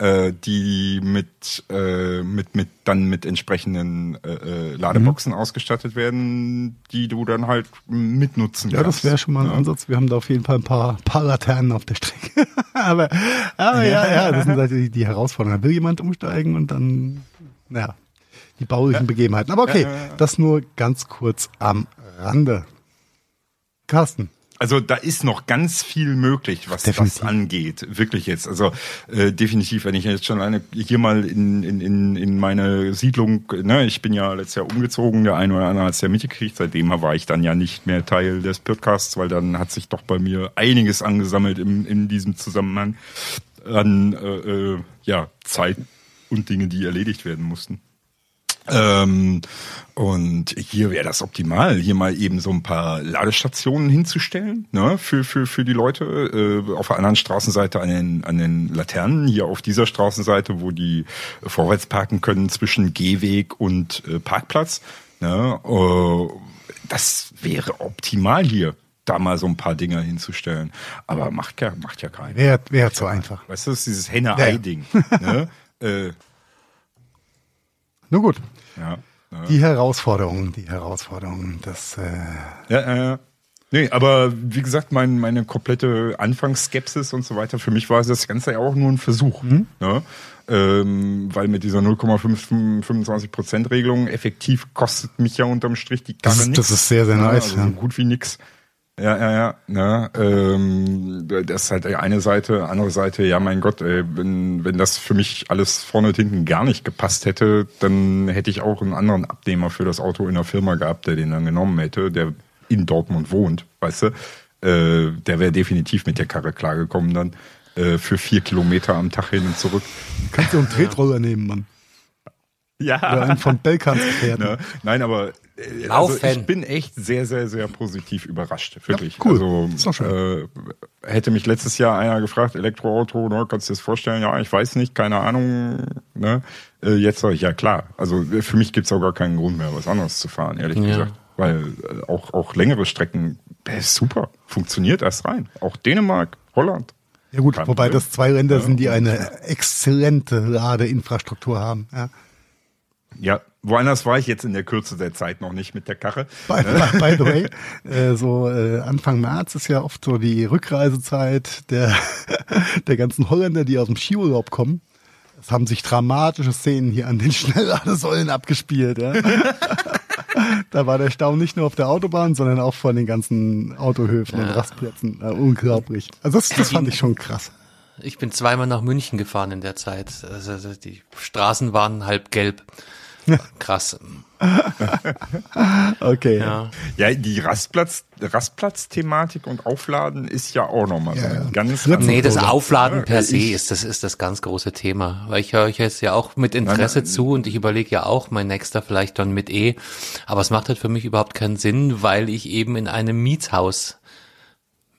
A: äh, die mit äh, mit mit dann mit entsprechenden äh, äh, Ladeboxen ausgestattet werden, die du dann halt mitnutzen
B: Ja,
A: kannst.
B: das wäre schon mal ein
A: Ja.
B: Ansatz. Wir haben da auf jeden Fall ein paar, paar Laternen auf der Strecke. aber, aber ja, ja, das sind halt die, die Herausforderungen. Da will jemand umsteigen und dann, naja, die baulichen Begebenheiten. Aber okay,
A: Ja, ja, ja.
B: das nur ganz kurz am Rande. Carsten,
A: Also da ist noch ganz viel möglich, was
B: Definitiv.
A: das angeht. Wirklich jetzt. Also äh, definitiv, wenn ich jetzt schon alleine hier mal in, in, in, in meine Siedlung, ne, ich bin ja letztes Jahr umgezogen, der eine oder andere hat es ja mitgekriegt, seitdem war ich dann ja nicht mehr Teil des Podcasts, weil dann hat sich doch bei mir einiges angesammelt in, in diesem Zusammenhang an äh, äh, ja, Zeit und Dinge, die erledigt werden mussten. Ähm, und hier wäre das optimal, hier mal eben so ein paar Ladestationen hinzustellen, ne, für, für, für die Leute, äh, auf der anderen Straßenseite an den, an den Laternen, hier auf dieser Straßenseite, wo die vorwärts parken können zwischen Gehweg und äh, Parkplatz, ne, äh, das wäre optimal hier, da mal so ein paar Dinger hinzustellen. Aber macht ja, macht ja keiner.
B: wäre wär zu einfach.
A: Weißt du, das ist dieses Henne-Ei-Ding, ne, äh,
B: Nur gut.
A: ja. ja.
B: Die Herausforderungen, die Herausforderungen, das, äh,
A: Ja, ja, ja. Nee, aber wie gesagt, mein, meine komplette Anfangsskepsis und so weiter, für mich war das Ganze ja auch nur ein Versuch.
B: Mhm.
A: Ne? Ähm, weil mit dieser 0,25% Regelung effektiv kostet mich ja unterm Strich die
B: Das
A: Karre
B: ist-
A: nix.
B: das ist sehr, sehr
A: Ja,
B: nice,
A: Also
B: ja.
A: so gut wie nix. Ja, ja, ja. Ne? Ähm, das ist halt eine Seite, andere Seite, ja mein Gott, ey, wenn, wenn das für mich alles vorne und hinten gar nicht gepasst hätte, dann hätte ich auch einen anderen Abnehmer für das Auto in der Firma gehabt, der den dann genommen hätte, der in Dortmund wohnt, weißt du. Äh, der wäre definitiv mit der Karre klargekommen dann. äh, für vier Kilometer am Tag hin und zurück.
B: Kannst du einen Tretroller nehmen, Mann.
A: Ja.
B: Oder einen von Belkans Gefährten.
A: Ne? Nein, aber äh, also ich bin echt sehr, sehr, sehr positiv überrascht. Wirklich.
B: Ja, cool.
A: Also
B: Ist doch schön.
A: Äh, hätte mich letztes Jahr einer gefragt, Elektroauto, ne, kannst du dir das vorstellen? Ja, ich weiß nicht, keine Ahnung. Ne? Äh, jetzt sage ich, ja klar. Also äh, für mich gibt's auch gar keinen Grund mehr, was anderes zu fahren, ehrlich
C: Ja.
A: gesagt. Weil äh, auch, auch längere Strecken, äh, ist super. Funktioniert erst rein. Auch Dänemark, Holland.
B: Ja gut,
A: Kein
B: wobei das zwei Länder sind, die eine exzellente Ladeinfrastruktur haben. Ja.
A: Ja, woanders war ich jetzt in der Kürze der Zeit noch nicht mit der Karre.
B: By, by, by the way, äh, so äh, Anfang März ist ja oft so die Rückreisezeit der, der ganzen Holländer, die aus dem Skiurlaub kommen. Es haben sich dramatische Szenen hier an den Schnellladesäulen abgespielt. Ja. da war der Stau nicht nur auf der Autobahn, sondern auch von den ganzen Autohöfen und Rastplätzen. Äh, unglaublich. Also das, das fand ich schon krass.
C: Ich bin zweimal nach München gefahren in der Zeit. Also also die Straßen waren halb gelb. Krass.
B: Okay.
C: Ja.
A: Ja, die Rastplatz, Rastplatz-Thematik und Aufladen ist ja auch nochmal so
B: Ja, ja.
A: ganz
B: Nee,
C: Nee, das? Aufladen per se ist das, ist das ganz große Thema. Weil ich höre euch jetzt ja auch mit Interesse
A: Nein, nein.
C: zu und ich überlege ja auch, mein nächster vielleicht dann mit E. Aber es macht halt für mich überhaupt keinen Sinn, weil ich eben in einem Mietshaus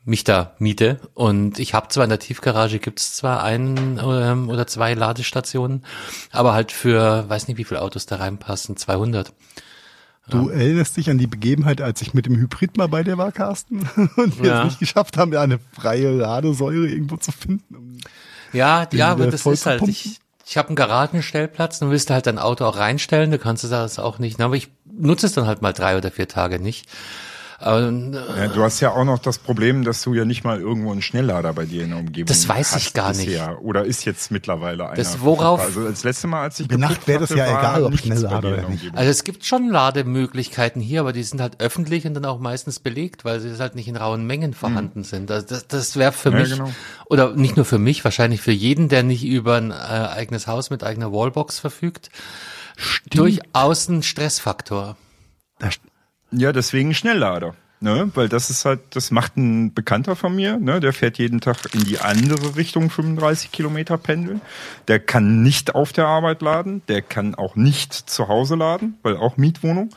C: mich da miete. Und ich habe zwar in der Tiefgarage gibt's zwar einen ähm, oder zwei Ladestationen, aber halt für, weiß nicht, wie viele Autos da reinpassen, 200.
B: Du erinnerst dich an die Begebenheit, als ich mit dem Hybrid mal bei dir war, Carsten, und wir
C: Ja.
B: es nicht geschafft haben, ja eine freie Ladesäule irgendwo zu finden. Um
C: Ja, ja, aber das ist halt, ich, ich habe einen Garagenstellplatz, dann willst du halt dein Auto auch reinstellen, du kannst es das auch nicht, na, aber ich nutze es dann halt mal drei oder vier Tage nicht. Aber, äh,
A: Ja, du hast ja auch noch das Problem, dass du ja nicht mal irgendwo einen Schnelllader bei dir in der Umgebung
C: Das weiß ich
A: hast
C: gar nicht.
A: Oder ist jetzt mittlerweile einer.
C: Das worauf-.
A: Also das letzte Mal, als ich
B: Nacht wäre das ja
A: war
B: egal, ob Schnelllader oder
A: der
B: nicht.
C: Also es gibt schon Lademöglichkeiten hier, aber die sind halt öffentlich und dann auch meistens belegt, weil sie halt nicht in rauen Mengen vorhanden sind. Also das, das wäre für
A: Ja,
C: mich,
A: genau.
C: oder nicht nur für mich, wahrscheinlich für jeden, der nicht über ein äh, eigenes Haus mit eigener Wallbox verfügt, durchaus ein Stressfaktor.
B: Da st-
A: Ja, deswegen Schnelllader. Ne? Weil das ist halt, das macht ein Bekannter von mir, ne? der fährt jeden Tag in die andere Richtung 35 Kilometer pendeln. Der kann nicht auf der Arbeit laden, der kann auch nicht zu Hause laden, weil auch Mietwohnung.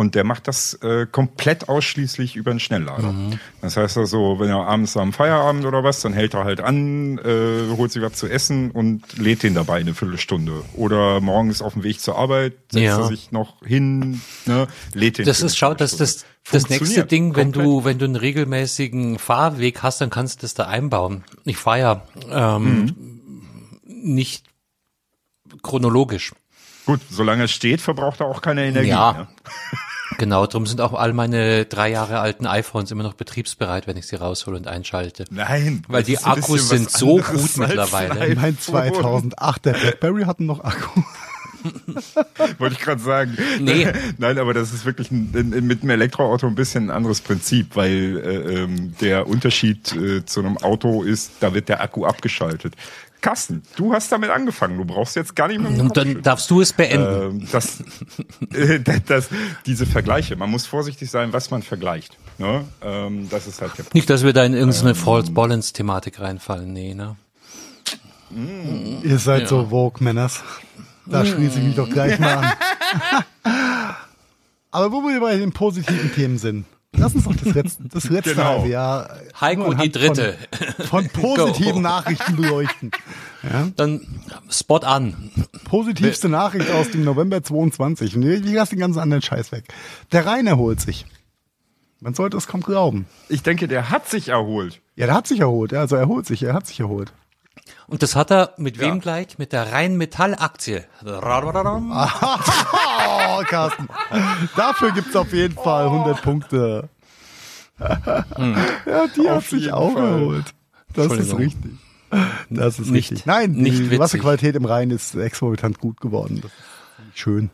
A: Und der macht das äh, komplett ausschließlich über einen Schnelllader. Das heißt also, wenn er abends am Feierabend oder was, dann hält er halt an, äh, holt sich was zu essen und lädt den dabei eine Viertelstunde. Oder morgens auf dem Weg zur Arbeit setzt
C: Ja.
A: er sich noch hin, ne, lädt den.
C: Das ist, schau, das, das, das nächste Ding, wenn
A: komplett.
C: du, wenn du einen regelmäßigen Fahrweg hast, dann kannst du das da einbauen. Ich fahre ja ähm,
A: Mhm.
C: nicht chronologisch.
A: Gut, solange es steht, verbraucht er auch keine Energie.
C: Ja.
A: Ne?
C: Genau, darum sind auch all meine drei Jahre alten iPhones immer noch betriebsbereit, wenn ich sie raushole und einschalte.
A: Nein.
C: Weil die Akkus sind so gut mittlerweile.
A: ein
B: mein
A: iPhone.
B: 2008, der Blackberry hatten noch Akku.
A: Wollte ich gerade sagen.
C: Nee.
A: Nein, aber das ist wirklich ein, ein, mit einem Elektroauto ein bisschen ein anderes Prinzip, weil äh, ähm, der Unterschied äh, zu einem Auto ist, da wird der Akku abgeschaltet. Carsten, du hast damit angefangen. Du brauchst jetzt gar nicht mehr.
C: Und dann darfst du es beenden.
A: ähm, das, äh, das, diese Vergleiche. Man muss vorsichtig sein, was man vergleicht. Ne? Ähm, das ist halt der
C: Nicht, dass wir da in
A: ähm,
C: irgendeine False Balance Thematik reinfallen. Nee, ne?
B: Ihr seid so Vogue, Männers. Da schließe ich mich doch gleich mal an. Aber wo wir bei den positiven Themen sind, lass uns doch das letzte, das letzte
A: Genau.
B: halbe Jahr
C: Heiko, die dritte.
B: Von, von positiven. Nachrichten beleuchten.
C: Dann Spot an.
B: Positivste Nachricht aus dem November 22. Und ich lasse den ganzen anderen Scheiß weg. Der Rhein erholt sich. Man sollte es kaum glauben.
A: Ich denke, der hat sich erholt.
B: Ja, der hat sich erholt. Ja, also er erholt sich, er hat sich erholt.
C: Und das hat er mit
A: Ja.
C: wem gleich? Mit der Rheinmetall-Aktie.
B: Oh, Carsten. Dafür gibt's auf jeden Fall 100 Punkte. ja, die hat
A: Auf
B: sich
A: jeden
B: auch
A: Fall.
B: erholt. Das ist richtig. Das ist
C: Nicht-
B: richtig. Nein,
C: nicht
B: die
C: witzig.
B: Wasserqualität im Rhein ist exorbitant gut geworden. Das ist schön.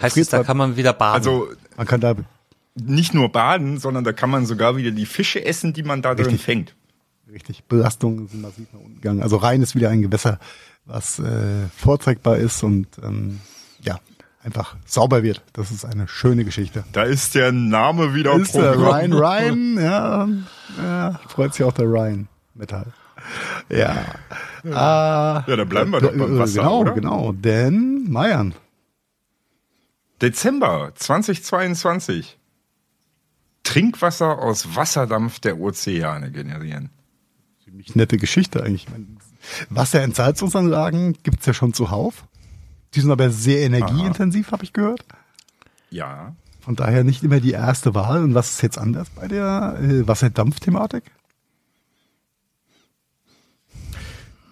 C: Heißt es, da kann man wieder baden.
A: Also
B: Man kann da
A: nicht nur baden, sondern da kann man sogar wieder die Fische essen, die man da drin
B: Richtig.
A: fängt.
B: richtig Belastungen sind massiv nach unten gegangen. Also Rhein ist wieder ein Gewässer, was äh, vorzeigbar ist und ähm, ja, einfach sauber wird. Das ist eine schöne Geschichte.
A: Da ist der Name wieder
B: ist der. Rhein Rhein, ja, ja, freut sich auch der Rhein Metall. Ja. Ah,
A: Ja, dann bleiben wir doch beim Wasser,
B: Genau,
A: oder?
B: genau. Denn, Meiern.
A: Dezember 2022. Trinkwasser aus Wasserdampf der Ozeane generieren.
B: Ziemlich nette Geschichte eigentlich. Wasserentsalzungsanlagen gibt's ja schon zuhauf. Die sind aber sehr energieintensiv, habe ich gehört.
A: Ja.
B: Von daher nicht immer die erste Wahl. Und was ist jetzt anders bei der äh, Wasserdampfthematik?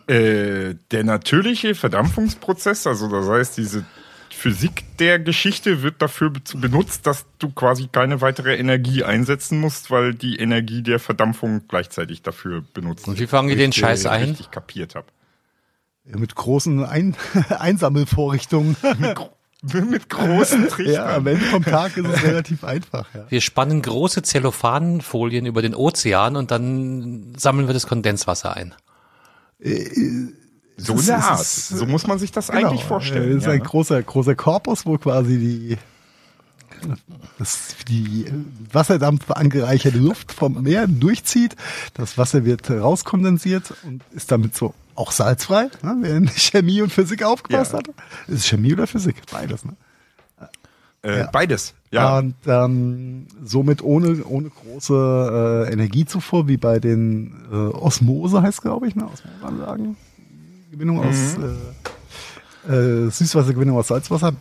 A: Äh, der natürliche Verdampfungsprozess, also das heißt, diese Physik der Geschichte wird dafür be- benutzt, dass du quasi keine weitere Energie einsetzen musst, weil die Energie der Verdampfung gleichzeitig dafür benutzt
C: Und wie fangen die den
A: Ich,
C: Scheiß ein?
A: Richtig kapiert habe.
B: Ja, Mit großen Ein Einsammelvorrichtungen.
A: Mit großen
B: ja,
A: Trichtern.
B: am Ende vom Tag ist es relativ einfach. Ja.
C: Wir spannen große Zellophanfolien über den Ozean und dann sammeln wir das Kondenswasser ein.
A: so
B: es
A: in der
B: ist-
A: Art.
B: ist-
A: So muss man sich das
B: Genau,
A: eigentlich vorstellen.
B: äh, ist
A: ja,
B: ein
A: ne?
B: großer, großer Korpus, wo quasi die, das, die äh, Wasserdampf angereicherte Luft vom Meer durchzieht. Das Wasser wird rauskondensiert und ist damit so auch salzfrei. Ne? Wer in Chemie und Physik aufgepasst
A: Ja.
B: hat. Ist es Chemie oder Physik? Beides. Ne?
A: Äh,
B: ja.
A: Beides. Ja.
B: Und ähm, somit ohne, ohne große äh, Energiezufuhr, wie bei den äh, Osmose heißt glaube ich, ne? Osmoseanlagen. Gewinnung aus äh, äh, Süßwassergewinnung aus Salzwasser.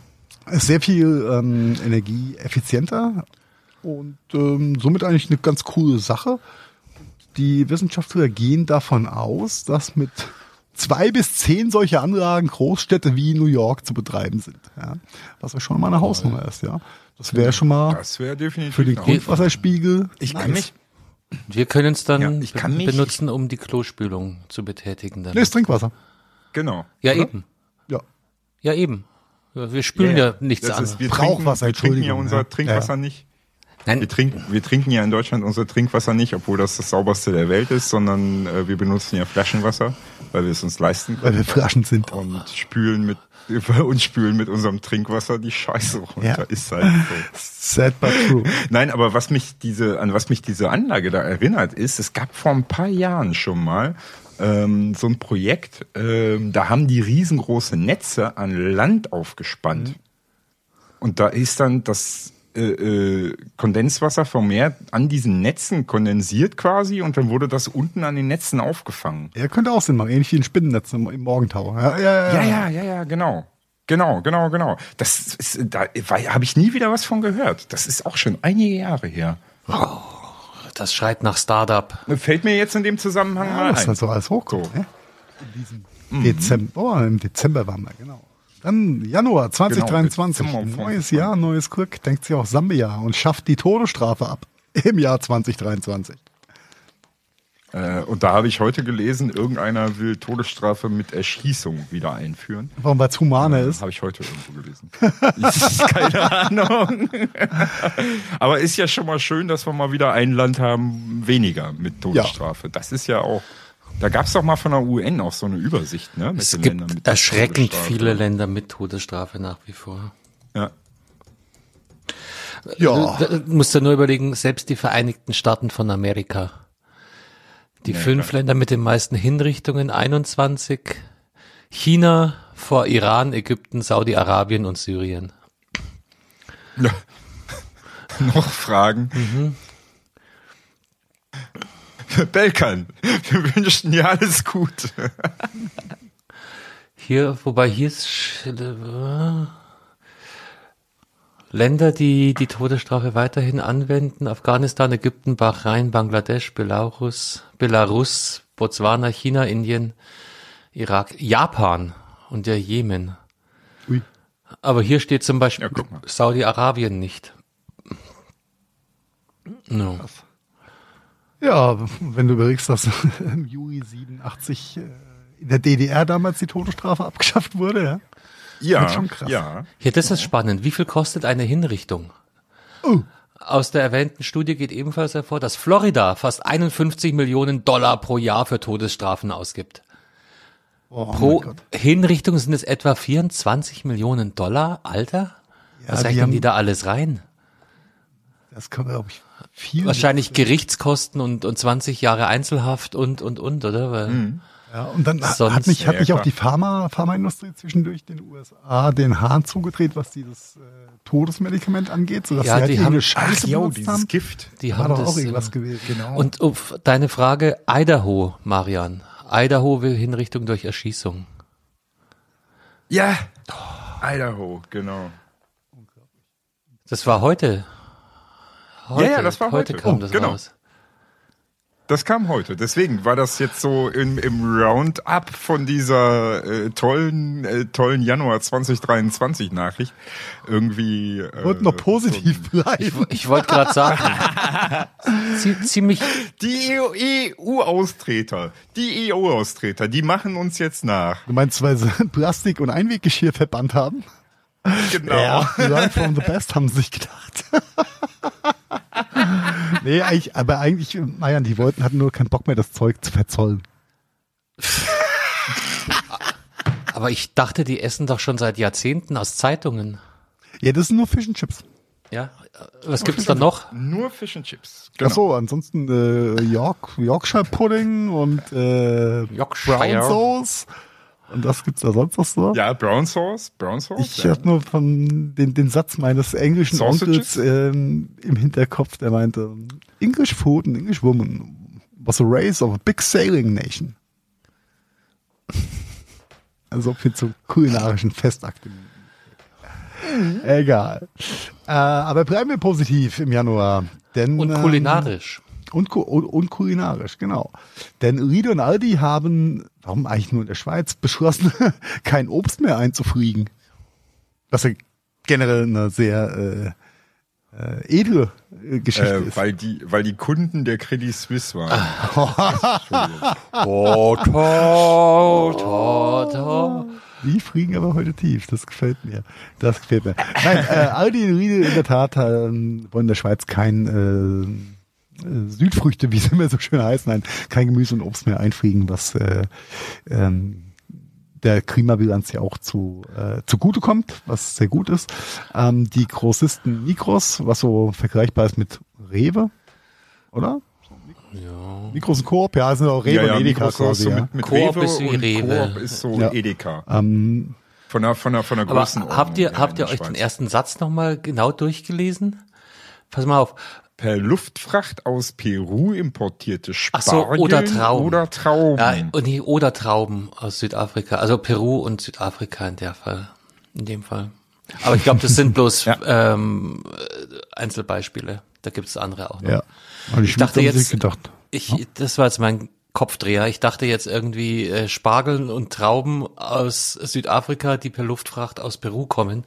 B: Ist sehr viel ähm, energieeffizienter und ähm, somit eigentlich eine ganz coole Sache. Die Wissenschaftler gehen davon aus, dass mit zwei bis zehn solche Anlagen Großstädte wie New York zu betreiben sind. Ja? Was ja schon mal eine Hausnummer ist. Ja, Das wäre schon mal
A: Das wäre definitiv.
B: für den Grundwasserspiegel.
A: Ich kann mich.
C: Wir können es dann
A: Ja, ich kann
C: be-
A: mich-
C: benutzen, um die Klospülung zu betätigen. Dann.
B: Nee, ist Trinkwasser.
A: Genau.
C: ja,
A: oder?
C: eben.
B: Ja.
C: Ja, eben. Ja, Wir spülen ja, nichts
A: das
C: an.
A: ist, wir
B: Brauchwasser,
A: trinken, wir trinken ja
B: Entschuldigung,
A: unser
B: ja.
A: Trinkwasser
B: Ja.
A: nicht.
C: Nein,
A: Wir trinken, wir trinken ja in Deutschland unser Trinkwasser nicht, obwohl das das sauberste der Welt ist, sondern äh, wir benutzen ja Flaschenwasser, weil wir es uns leisten
B: Weil
A: können
B: wir Flaschen sind.
A: und spülen mit und spülen mit unserem Trinkwasser die Scheiße runter.
B: Ja.
A: Ist halt so.
B: Sad but true.
A: Nein, aber was mich diese, an was mich diese Anlage da erinnert, ist, es gab vor ein paar Jahren schon mal ähm, so ein Projekt, ähm, da haben die riesengroße Netze an Land aufgespannt. Und da ist dann das äh, äh, Kondenswasser vom Meer an diesen Netzen kondensiert quasi und dann wurde das unten an den Netzen aufgefangen.
B: Ja, könnte auch Sinn machen. Ähnlich wie ein Spinnennetz im, im Morgentau. Ja, ja, ja.
A: Ja, ja, ja, ja, genau. Genau, genau, genau. Das ist, da habe ich nie wieder was von gehört. Das ist auch schon einige Jahre her.
C: das schreit nach Startup.
A: Fällt mir jetzt in dem Zusammenhang
B: Ja,
A: mal
B: das
A: ein.
B: halt so alles hochkommt.
A: So.
B: Ne? In diesem Dezember, oh, im Dezember waren wir, genau. Dann Januar 2023,
A: Genau,
B: neues Jahr, neues Glück, denkt sich auch Sambia und schafft die Todesstrafe ab im Jahr 2023.
A: Äh, und da habe ich heute gelesen, irgendeiner will Todesstrafe mit Erschießung wieder einführen.
B: Warum, weil es humaner ist?
A: Habe ich heute irgendwo gelesen. Keine Ahnung. Aber ist ja schon mal schön, dass wir mal wieder ein Land haben weniger mit Todesstrafe. Das ist ja auch. Da gab es doch mal von der UN auch so eine Übersicht, ne? Mit
C: Es
A: den
C: gibt erschreckend viele Länder mit Todesstrafe nach wie vor.
A: Ja.
B: Ja.
C: Du musst dir nur überlegen, selbst die Vereinigten Staaten von Amerika. Die
A: Ja,
C: fünf
A: klar.
C: Länder mit den meisten Hinrichtungen, 21. China vor Iran, Ägypten, Saudi-Arabien und Syrien.
A: Noch Fragen?
C: Mhm.
A: Belkan, wir wünschen dir alles Gute.
C: Hier, wobei hier ist Länder, die die Todesstrafe weiterhin anwenden. Afghanistan, Ägypten, Bahrain, Bangladesch, Belarus, Belarus, Botswana, China, Indien, Irak, Japan und der Jemen.
B: Ui.
C: Aber hier steht zum Beispiel
A: Ja.
C: Saudi-Arabien nicht. No.
B: Ja, wenn du überlegst, dass im Juli 87 äh, in der DDR damals die Todesstrafe abgeschafft wurde, ja.
A: Ja,
B: Das ist schon krass.
A: ja.
C: Hier, das ist spannend. Wie viel kostet eine Hinrichtung?
B: Oh.
C: Aus der erwähnten Studie geht ebenfalls hervor, dass Florida fast 51 Millionen Dollar pro Jahr für Todesstrafen ausgibt.
B: Oh,
C: Pro
B: mein Gott.
C: Hinrichtung sind es etwa 24 Millionen Dollar, Alter?
B: Ja,
C: Was
B: die
C: rechnen
B: haben-
C: die da alles rein?
B: Das kann, glaube ich, viel.
C: Wahrscheinlich Gerichtskosten und, und 20 Jahre Einzelhaft und, und, und, oder? Weil,
B: Ja, und dann
C: Sonst-
B: hat mich, hat
A: Ja,
B: mich auch die Pharma, Pharmaindustrie zwischendurch den USA den Hahn zugedreht, was dieses äh, Todesmedikament angeht, sodass
C: Ja,
B: sie halt
C: die haben-
B: Scheiße
A: jo,
B: benutzt
A: dieses
B: haben.
A: Gift.
C: Die haben das,
B: auch irgendwas
C: äh,
B: gewesen.
A: Genau.
C: Und auf deine Frage, Idaho, Marian. Idaho will Hinrichtung durch Erschießung.
A: ja, Idaho, genau.
C: Das war heute. Heute
A: Ja, ja, das war
C: Heute
A: heute.
C: kam
A: Oh,
C: das
A: genau.
C: raus.
A: Das kam heute. Deswegen war das jetzt so im, im Roundup von dieser äh, tollen, äh, tollen Januar 2023 Nachricht irgendwie. Äh,
B: Wollten noch positiv bleiben.
C: Ich wollte gerade sagen, zie- ziemlich,
A: Die EU-Austreter, die EU-Austreter, die machen uns jetzt nach.
B: Du meinst, weil sie Plastik- und Einweggeschirr verbannt haben?
A: Genau.
B: Learn from the best, haben sie sich gedacht. nee, eigentlich, aber eigentlich, naja, die wollten, hatten nur keinen Bock mehr, das Zeug zu verzollen.
C: aber ich dachte, die essen doch schon seit Jahrzehnten aus Zeitungen.
B: Ja, das sind nur Fish and Chips.
C: Ja, was gibt's da noch?
A: Nur Fish and Chips.
B: Ach so, ansonsten äh, York, Yorkshire Pudding und äh,
C: Yorkshire.
B: Brown Sauce. Und was gibt's da sonst noch so?
A: Ja, Brown Sauce, Brown Sauce.
B: Ich
A: ja.
B: habe nur von den, den Satz meines englischen
A: Sausages?
B: Onkels ähm, im Hinterkopf, der meinte, English food and English woman was a race of a big sailing nation. Also viel zu kulinarischen Festakten. Egal. Äh, aber bleiben wir positiv im Januar. Denn,
C: Und
B: ähm,
C: kulinarisch.
B: Und, und, und kulinarisch, genau. Denn Riede und Aldi haben, warum eigentlich nur in der Schweiz, beschlossen, kein Obst mehr einzufliegen. Was ja generell eine sehr äh, äh, edle äh, Geschichte
A: Äh,
B: ist.
A: weil die, weil die Kunden der Credit Suisse waren.
C: To, to, to, to.
B: Die fliegen aber heute tief. Das gefällt mir. Das gefällt mir. Nein, äh, Aldi und Riede in der Tat ähm, wollen in der Schweiz kein äh, äh, Südfrüchte, wie sie immer so schön heißen, nein, kein Gemüse und Obst mehr einfliegen, was äh, ähm, der Klimabilanz ja auch zu äh, zugute kommt, was sehr gut ist. Ähm, die Großisten Mikros, was so vergleichbar ist mit Rewe, oder?
C: Ja.
B: Mikros und Coop, ja, sind auch Rewe
A: ja, ja,
B: und Edeka quasi.
A: so
B: ja.
A: mit, mit
C: Coop
A: Rewe
C: ist wie
A: und
C: Rewe.
A: Coop ist so
B: Ja.
A: Edeka.
B: Ähm,
A: Von der, von der, von der
C: Aber
A: Größenordnung.
C: habt ihr, habt ihr euch den
A: Schweiz.
C: ersten Satz nochmal genau durchgelesen? Pass mal auf.
A: Per Luftfracht aus Peru importierte Spargel
C: so, oder Trauben.
A: Oder Trauben.
C: Ja, und nee, oder Trauben aus Südafrika. Also Peru und Südafrika in der Fall. In dem Fall. Aber ich glaube, das sind bloß
A: Ja.
C: ähm, äh, Einzelbeispiele. Da gibt es andere auch noch.
B: ja. Und
C: Ich dachte
B: Schweizer haben
C: jetzt-
B: gedacht,
C: Ich, das war jetzt mein Kopfdreher. Ich dachte jetzt irgendwie äh, Spargeln und Trauben aus Südafrika, die per Luftfracht aus Peru kommen.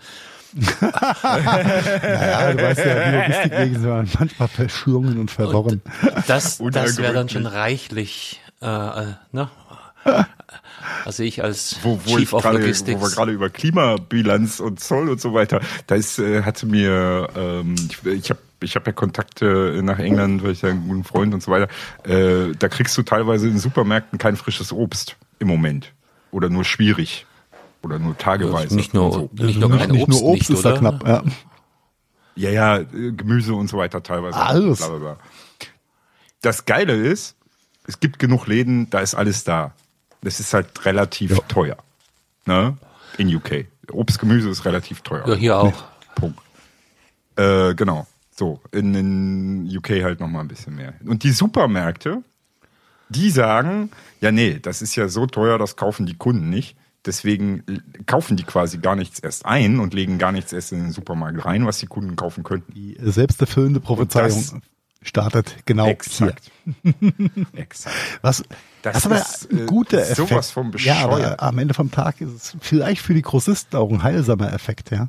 B: Ja, du weißt ja, die Logistikwege sind manchmal verschlungen und verworren.
C: Das, das wäre dann schon reichlich, äh, äh, ne? Also ich als
A: wo, wo, ich
C: Chief of
A: gerade, wo wir gerade über Klimabilanz und Zoll und so weiter, da ist, äh, hatte mir, ähm, ich, ich habe ich hab ja Kontakte nach England, weil ich ja einen guten Freund und so weiter, äh, da kriegst du teilweise in Supermärkten kein frisches Obst im Moment. Oder nur schwierig. Oder nur tageweise.
C: Nicht nur,
A: so.
C: nicht nur kein
B: nicht
C: Obst,
B: nur Obst
C: nicht,
B: ist da
C: oder?
B: knapp. Ja.
A: Ja, ja, äh, Gemüse und so weiter teilweise.
B: Alles.
A: Bla, bla, bla. Das Geile ist, es gibt genug Läden, da ist alles da. Das ist halt relativ teuer. Ne? In UK. Obst, Gemüse ist relativ teuer.
C: Ja, hier auch.
A: Punkt. Äh, genau. So, in, in UK halt nochmal ein bisschen mehr. Und die Supermärkte, die sagen, ja, nee, das ist ja so teuer, das kaufen die Kunden nicht. Deswegen kaufen die quasi gar nichts erst ein und legen gar nichts erst in den Supermarkt rein, was die Kunden kaufen könnten.
B: Die selbsterfüllende Prophezeiung startet genau
A: Exakt.
B: hier.
A: Exakt.
B: Was,
A: Das
B: das, ist aber
A: ist,
B: ein
A: äh,
B: guter Effekt.
A: sowas von
B: Ja, aber
A: bescheuert.
B: am Ende vom Tag ist es vielleicht für die Grossisten auch ein heilsamer Effekt, ja.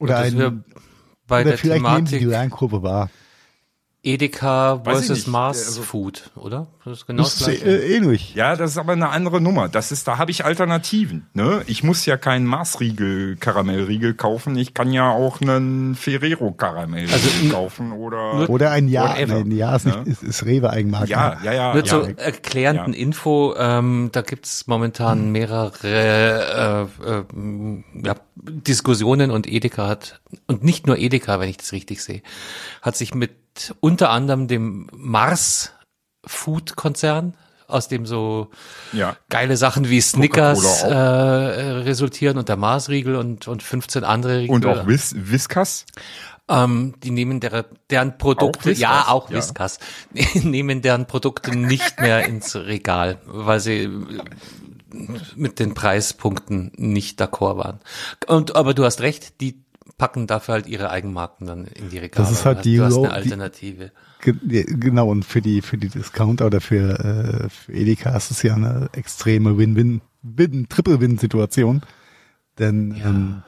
B: Oder, ein, oder
C: der
B: vielleicht nehmen sie die
C: Thematik
B: Lernkurve wahr.
C: Edeka versus. Mars
A: Also-
C: Food, oder? Das ist genau
B: Das
C: gleiche.
B: äh, ähnlich.
A: Ja, das ist aber eine andere Nummer. Das ist, da habe ich Alternativen. Ne? Ich muss ja keinen Maßriegel, Karamellriegel kaufen. Ich kann ja auch einen Ferrero Karamellriegel
C: Also,
A: kaufen oder.
B: Oder ein Jahr. Nein, ein Jahr ist, nicht,
A: Ne?
B: ist, ist Rewe Eigenmarke.
A: Ja, ja, ja.
C: Nur
A: ja.
C: zur erklärenden
A: Ja.
C: Info, ähm, da gibt's momentan mehrere äh, äh, ja, Diskussionen und Edeka hat, und nicht nur Edeka, wenn ich das richtig sehe, hat sich mit unter anderem dem Mars Food Konzern, aus dem so
A: Ja.
C: geile Sachen wie Snickers äh, resultieren und der Mars-Riegel und, und 15 andere Riegel.
A: Und auch Whis Whiskas.
C: Ähm, die nehmen der, deren Produkte,
A: Whiskas?
C: ja, auch
A: Ja.
C: Whiskas, nehmen deren Produkte nicht mehr ins Regal, weil sie mit den Preispunkten nicht d'accord waren. Und, aber du hast recht, die packen dafür halt ihre Eigenmarken dann in die Regale.
B: Das ist halt
C: hast-
B: die
C: du hast eine
B: die-
C: Alternative.
B: Ja, genau, und für die, für die Discounter oder für, äh, für Edeka ist es ja eine extreme Win-Win, Win, Triple-Win-Situation. Denn ähm,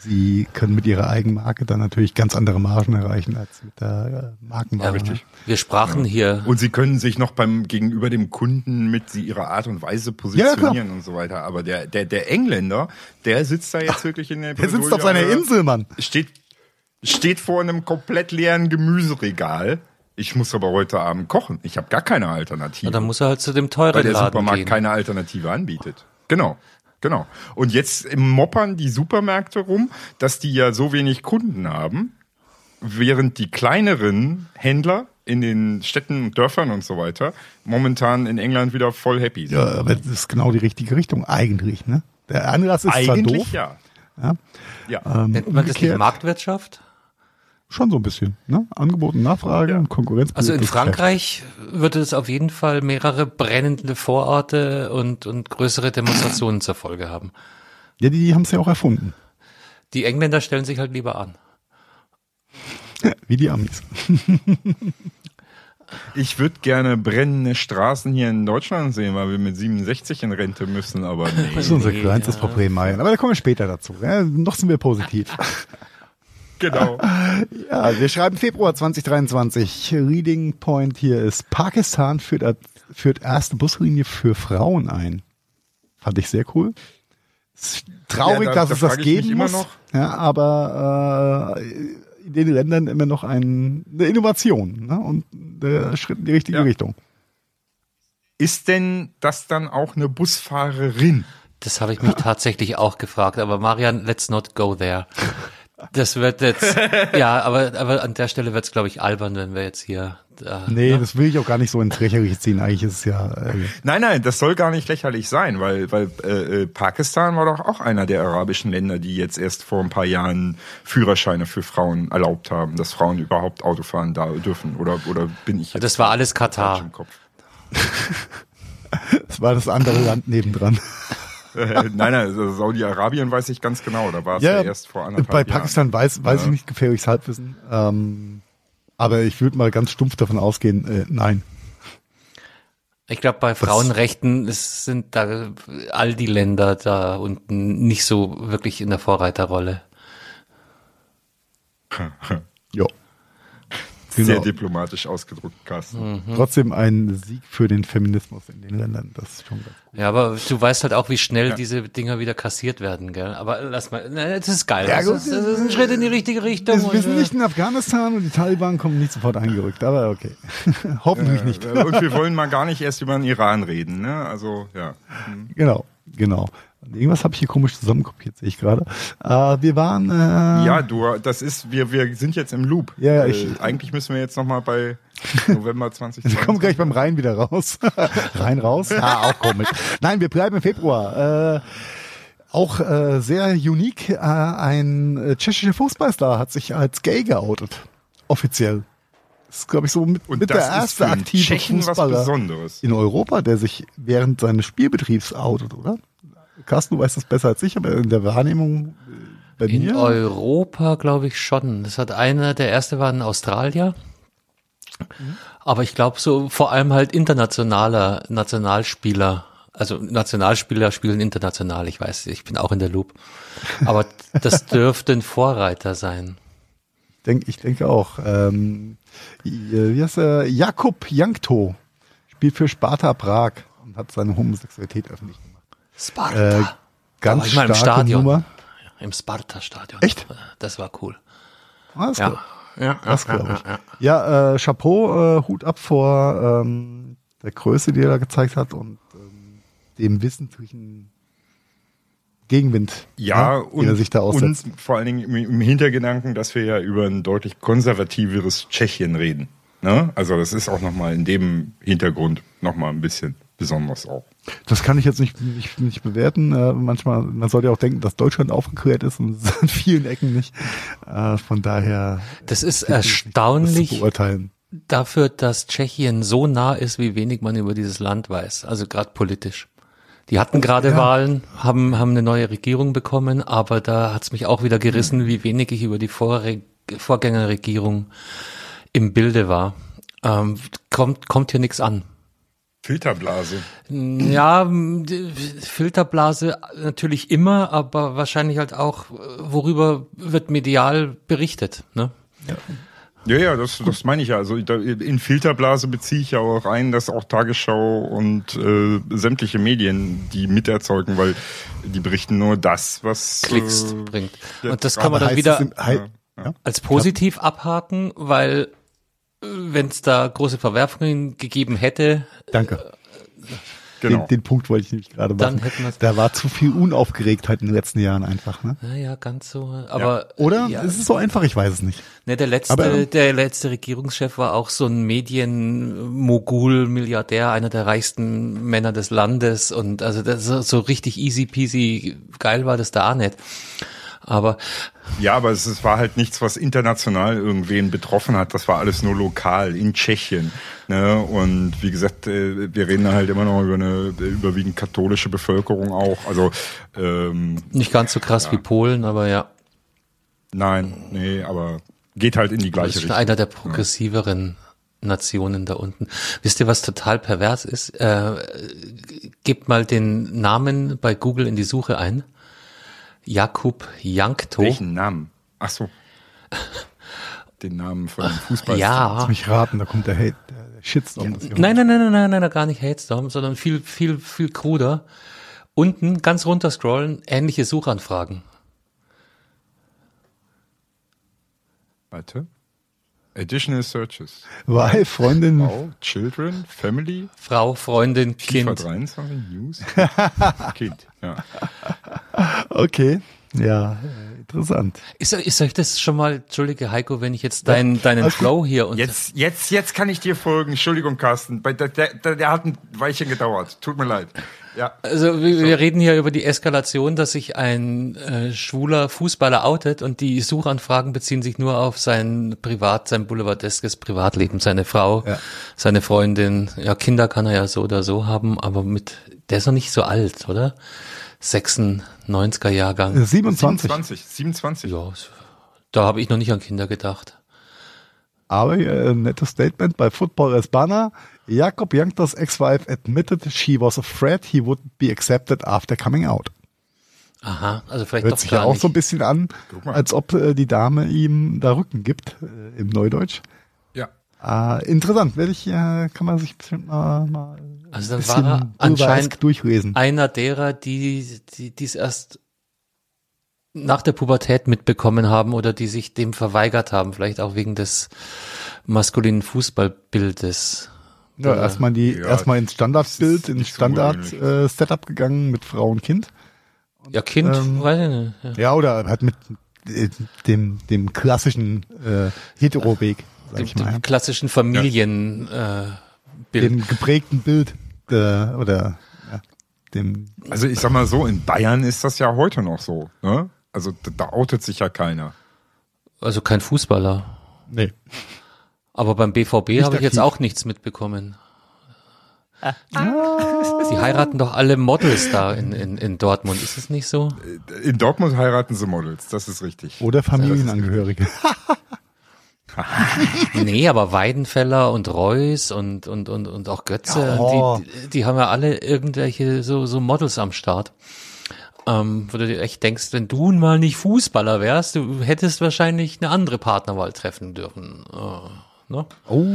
B: sie können mit ihrer Eigenmarke dann natürlich ganz andere Margen erreichen als mit der äh, Markenware.
A: richtig.
C: Wir sprachen hier,
A: Und sie können sich noch beim gegenüber dem Kunden mit sie ihrer Art und Weise positionieren und so weiter. Aber der, der, der Engländer, der sitzt da jetzt wirklich in der
B: Der sitzt auf seiner Insel, Mann.
A: Steht, steht vor einem komplett leeren Gemüseregal. Ich muss aber heute Abend kochen. Ich habe gar keine Alternative.
C: dann muss er halt zu dem teuren
A: weil der
C: Laden
A: Supermarkt
C: gehen.
A: keine Alternative anbietet. Genau. Genau. Und jetzt moppern die Supermärkte rum, dass die ja so wenig Kunden haben, während die kleineren Händler in den Städten und Dörfern und so weiter momentan in England wieder voll happy sind.
B: Ja, aber das ist genau die richtige Richtung, eigentlich, ne? Der Anlass ist zwar
A: Eigentlich
B: doof,
A: ja.
B: ja,
A: Ja.
B: ähm,
C: Nennt man das nicht Marktwirtschaft?
B: Schon so ein bisschen, ne? Angebot und Nachfrage
A: Ja.
B: und Konkurrenz.
C: Also in. Frankreich würde es auf jeden Fall mehrere brennende Vororte und, und größere Demonstrationen zur Folge haben.
B: Ja, die, die haben es ja auch erfunden.
C: Die Engländer stellen sich halt lieber an.
B: Wie die Amis.
A: Ich würde gerne brennende Straßen hier in Deutschland sehen, weil wir mit 67 in Rente müssen, aber nee.
B: Das ist unser kleinstes. Problem, Marian. Aber da kommen wir später dazu. Ja, noch sind wir positiv.
A: genau.
B: Ja, wir schreiben Februar 2023. Reading Point hier ist, Pakistan führt, führt erste Buslinie für Frauen ein. Fand ich sehr cool. Ist traurig,
A: Ja, da-
B: dass
A: da
B: es das geben
A: immer
B: muss.
A: noch.
B: Ja, aber äh, in den Ländern immer noch ein, eine Innovation ne? und der Schritt in die richtige
A: Ja.
B: Richtung.
A: Ist denn das dann auch eine Busfahrerin?
C: Das habe ich mich tatsächlich auch gefragt, aber Marian, let's not go there. Das wird jetzt, ja, aber, aber an der Stelle wird es, glaube ich, albern, wenn wir jetzt hier. Äh,
B: Nee,
C: ne?
B: das will ich auch gar nicht so ins Lächerliche ziehen. Eigentlich ist es ja. Äh,
A: Nein, nein, das soll gar nicht lächerlich sein, weil, weil äh, äh, Pakistan war doch auch einer der arabischen Länder, die jetzt erst vor ein paar Jahren Führerscheine für Frauen erlaubt haben, dass Frauen überhaupt Auto fahren da dürfen. Oder, oder bin ich jetzt
C: Das war alles Katar.
B: das war das andere Land nebendran.
A: Äh, nein, nein, also Saudi-Arabien weiß ich ganz genau, da war es ja, erst vor anderthalb
B: Bei
A: Jahren.
B: Pakistan weiß, weiß
A: Ja.
B: ich nicht gefährliches Halbwissen. Ähm, aber ich würde mal ganz stumpf davon ausgehen, äh, nein.
C: Ich glaube, bei Frauenrechten es sind da all die Länder da unten nicht so wirklich in der Vorreiterrolle.
B: Ja.
A: Sehr
B: Genau.
A: diplomatisch ausgedrückt, Carsten.
B: Trotzdem ein Sieg für den Feminismus in den Ländern. Das ist schon ganz gut.
C: Ja, aber du weißt halt auch, wie schnell
A: Ja.
C: diese Dinger wieder kassiert werden, gell? Aber lass mal, na, das ist geil.
B: Ja,
C: das,
B: gut.
C: ist, das ist ein Schritt in die richtige Richtung.
B: Wir, wir sind
C: äh,
B: nicht in Afghanistan und die Taliban kommen nicht sofort eingerückt, aber okay. Hoffentlich nicht.
A: Und wir wollen mal gar nicht erst über den Iran reden, ne? Also, ja.
B: Genau, genau. Irgendwas habe ich hier komisch zusammenkopiert, sehe ich gerade. Äh, wir waren. Äh,
A: Ja, du, das ist, wir, wir sind jetzt im Loop.
B: Ja, ja,
A: Äh,
B: ich-
A: eigentlich müssen wir jetzt nochmal bei November 2020.
B: Wir kommen gleich beim Rhein wieder raus. Rein raus? Ja, auch komisch. Nein, wir bleiben im Februar. Äh, auch äh, sehr unique. Äh, ein äh, tschechischer Fußballstar hat sich als gay geoutet. Offiziell. Das ist, glaube ich, so mit,
A: Und
B: mit
A: das
B: der erste aktive
A: Tschechen was
B: Fußballer
A: Besonderes.
B: in Europa, der sich während seines Spielbetriebs outet, oder? Carsten, du weißt das besser als ich, aber in der Wahrnehmung äh, bei
C: In
B: mir.
C: Europa glaube ich schon. Das hat einer, der erste war ein Australier. Aber ich glaube so vor allem halt internationaler Nationalspieler. Also Nationalspieler spielen international, ich weiß, ich bin auch in der Loop. Aber das dürfte ein Vorreiter sein.
B: Denk, ich denke auch. Ähm, wie heißt er? Jakub Jankto spielt für Sparta Prag und hat seine Homosexualität öffentlich gemacht.
C: Sparta.
B: Äh, ganz
C: war ich mal im
B: starke
C: Stadion.
B: Nummer.
C: Im Sparta-Stadion.
B: Echt?
C: Das war cool.
B: Das
C: Ja.
B: glaub-
C: Ja,
B: Das glaube ich. Ja, äh, Chapeau, äh, Hut ab vor ähm, der Größe, die er da gezeigt hat und ähm, dem wissentlichen Gegenwind,
A: Ja,
B: ne,
A: und,
B: den er sich da
A: und
B: aussetzt.
A: vor allen Dingen im, im Hintergedanken, dass wir ja über ein deutlich konservativeres Tschechien reden. Ne? Also das ist auch nochmal in dem Hintergrund nochmal ein bisschen besonders auch.
B: Das kann ich jetzt nicht, nicht, nicht bewerten. Äh, manchmal, man sollte ja auch denken, dass Deutschland aufgeklärt ist und es an vielen Ecken nicht. Äh, von daher
C: Das ist
B: das zu
C: erstaunlich
B: beurteilen.
C: dafür, dass Tschechien so nah ist, wie wenig man über dieses Land weiß. Also gerade politisch. Die hatten gerade
B: ja.
C: Wahlen, haben, haben eine neue Regierung bekommen, aber da hat's mich auch wieder gerissen, wie wenig ich über die Vorre Vorgängerregierung im Bilde war. Ähm, kommt, kommt hier nichts an.
A: Filterblase.
C: Ja, Filterblase natürlich immer, aber wahrscheinlich halt auch, worüber wird medial berichtet. Ne?
A: Ja, ja, das, das meine ich ja. Also in Filterblase beziehe ich ja auch ein, dass auch Tagesschau und äh, sämtliche Medien die miterzeugen, weil die berichten nur das, was
C: Klicks
A: äh,
C: bringt.
A: ja,
C: Und das kann man dann wieder
B: im- hei- ja.
C: als positiv abhaken, weil wenn es da große Verwerfungen gegeben hätte,
B: Danke.
A: genau.
B: Den, den Punkt wollte ich nämlich gerade
C: Dann
B: machen.
C: hätten wir's-
B: Da war zu viel Unaufgeregtheit in den letzten Jahren einfach. Ne?
C: naja, ganz so. Aber
B: Oder?
C: Ja,
B: Ist es so einfach? Ich weiß es nicht.
C: ne, der letzte,
B: Aber, ähm,
C: der letzte Regierungschef war auch so ein Medienmogul, Milliardär, einer der reichsten Männer des Landes und also das so, so richtig easy peasy geil war das da nicht. Aber
A: Ja, aber es, es war halt nichts, was international irgendwen betroffen hat. Das war alles nur lokal in Tschechien. Ne? Und wie gesagt, äh, wir reden halt immer noch über eine äh, überwiegend katholische Bevölkerung auch. Also ähm,
C: nicht ganz so krass wie Polen, aber ja.
A: nein, nee, aber geht halt in die
C: Das
A: gleiche
C: ist schon
A: Richtung.
C: einer der progressiveren Nationen da unten. Wisst ihr, was total pervers ist? Äh, gebt mal den Namen bei Google in die Suche ein. Jakub Jankto.
A: Welchen Namen? Ach so. Den Namen von Fußball.
C: Ja.
B: Lass mich raten, da kommt der Hate, der Shitstorm. hier
C: Nein, nein, nein, nein, nein, nein, gar nicht Hatestorm, sondern viel, viel, viel kruder. Unten ganz runter scrollen, ähnliche Suchanfragen.
A: Warte. Additional Searches.
B: Weil Freundin,
A: Frau, Children, Family,
C: Frau, Freundin,
A: FIFA
C: Kind.
A: 23, News, Kind. Ja.
B: okay, ja, interessant.
C: Ist, ist euch das schon mal, entschuldige Heiko, wenn ich jetzt deinen, deinen Flow hier und
A: Jetzt, jetzt, jetzt kann ich dir folgen. Entschuldigung, Carsten. Bei- Der, der, der, der hat ein Weilchen gedauert. Tut mir leid. Ja.
C: Also wir, wir reden hier über die Eskalation, dass sich ein äh, schwuler Fußballer outet und die Suchanfragen beziehen sich nur auf sein Privat, sein boulevardeskes Privatleben, seine Frau,
B: Ja.
C: seine Freundin. Ja, Kinder kann er ja so oder so haben, aber mit der ist noch nicht so alt, oder? 96er Jahrgang.
B: 27.
A: 27. 27.
C: Ja, da habe ich noch nicht an Kinder gedacht.
B: Aber äh, nettes Statement bei Football Espana. Jakob Janktos ex-wife admitted she was afraid he would be accepted after coming out.
C: Aha, also vielleicht
B: Hört
C: doch
B: sich ja auch
C: nicht.
B: so ein bisschen an, als ob äh, die Dame ihm da Rücken gibt, äh, im Neudeutsch.
A: Ja.
B: Äh, interessant, werde ich, äh, kann man sich bestimmt mal, mal
C: Also dann war er anscheinend
B: durchlesen.
C: einer derer, die, die dies erst nach der Pubertät mitbekommen haben oder die sich dem verweigert haben, vielleicht auch wegen des maskulinen Fußballbildes.
B: Ja, erstmal die,
A: Ja,
B: erstmal ins Standardbild, ins. Standard-Setup gegangen mit Frau und Kind.
C: Ja, Kind,
B: ähm,
C: weiß ich nicht. Ja.
B: Ja, oder halt mit äh, dem, dem klassischen äh, Hetero-Weg, sag
C: Dem,
B: ich mal.
C: dem klassischen Familienbild. Äh, Bild.
B: Dem geprägten Bild äh, oder ja, dem
A: Also ich sag mal so, in Bayern ist das ja heute noch so. Ne? Also da, da outet sich ja keiner.
C: also kein Fußballer.
B: nee.
C: Aber beim BVB habe ich jetzt auch nichts mitbekommen. Sie heiraten doch alle Models da in, in, in Dortmund, ist es nicht so?
A: In Dortmund heiraten sie Models, das ist richtig.
B: Oder Familienangehörige.
C: Nee, aber Weidenfeller und Reus und, und, und, und auch Götze,
B: Ja, oh.
C: die, die haben ja alle irgendwelche so, so Models am Start. Ähm, wo du dir echt denkst, wenn du mal nicht Fußballer wärst, du hättest wahrscheinlich eine andere Partnerwahl treffen dürfen. Äh, ne?
B: Oh,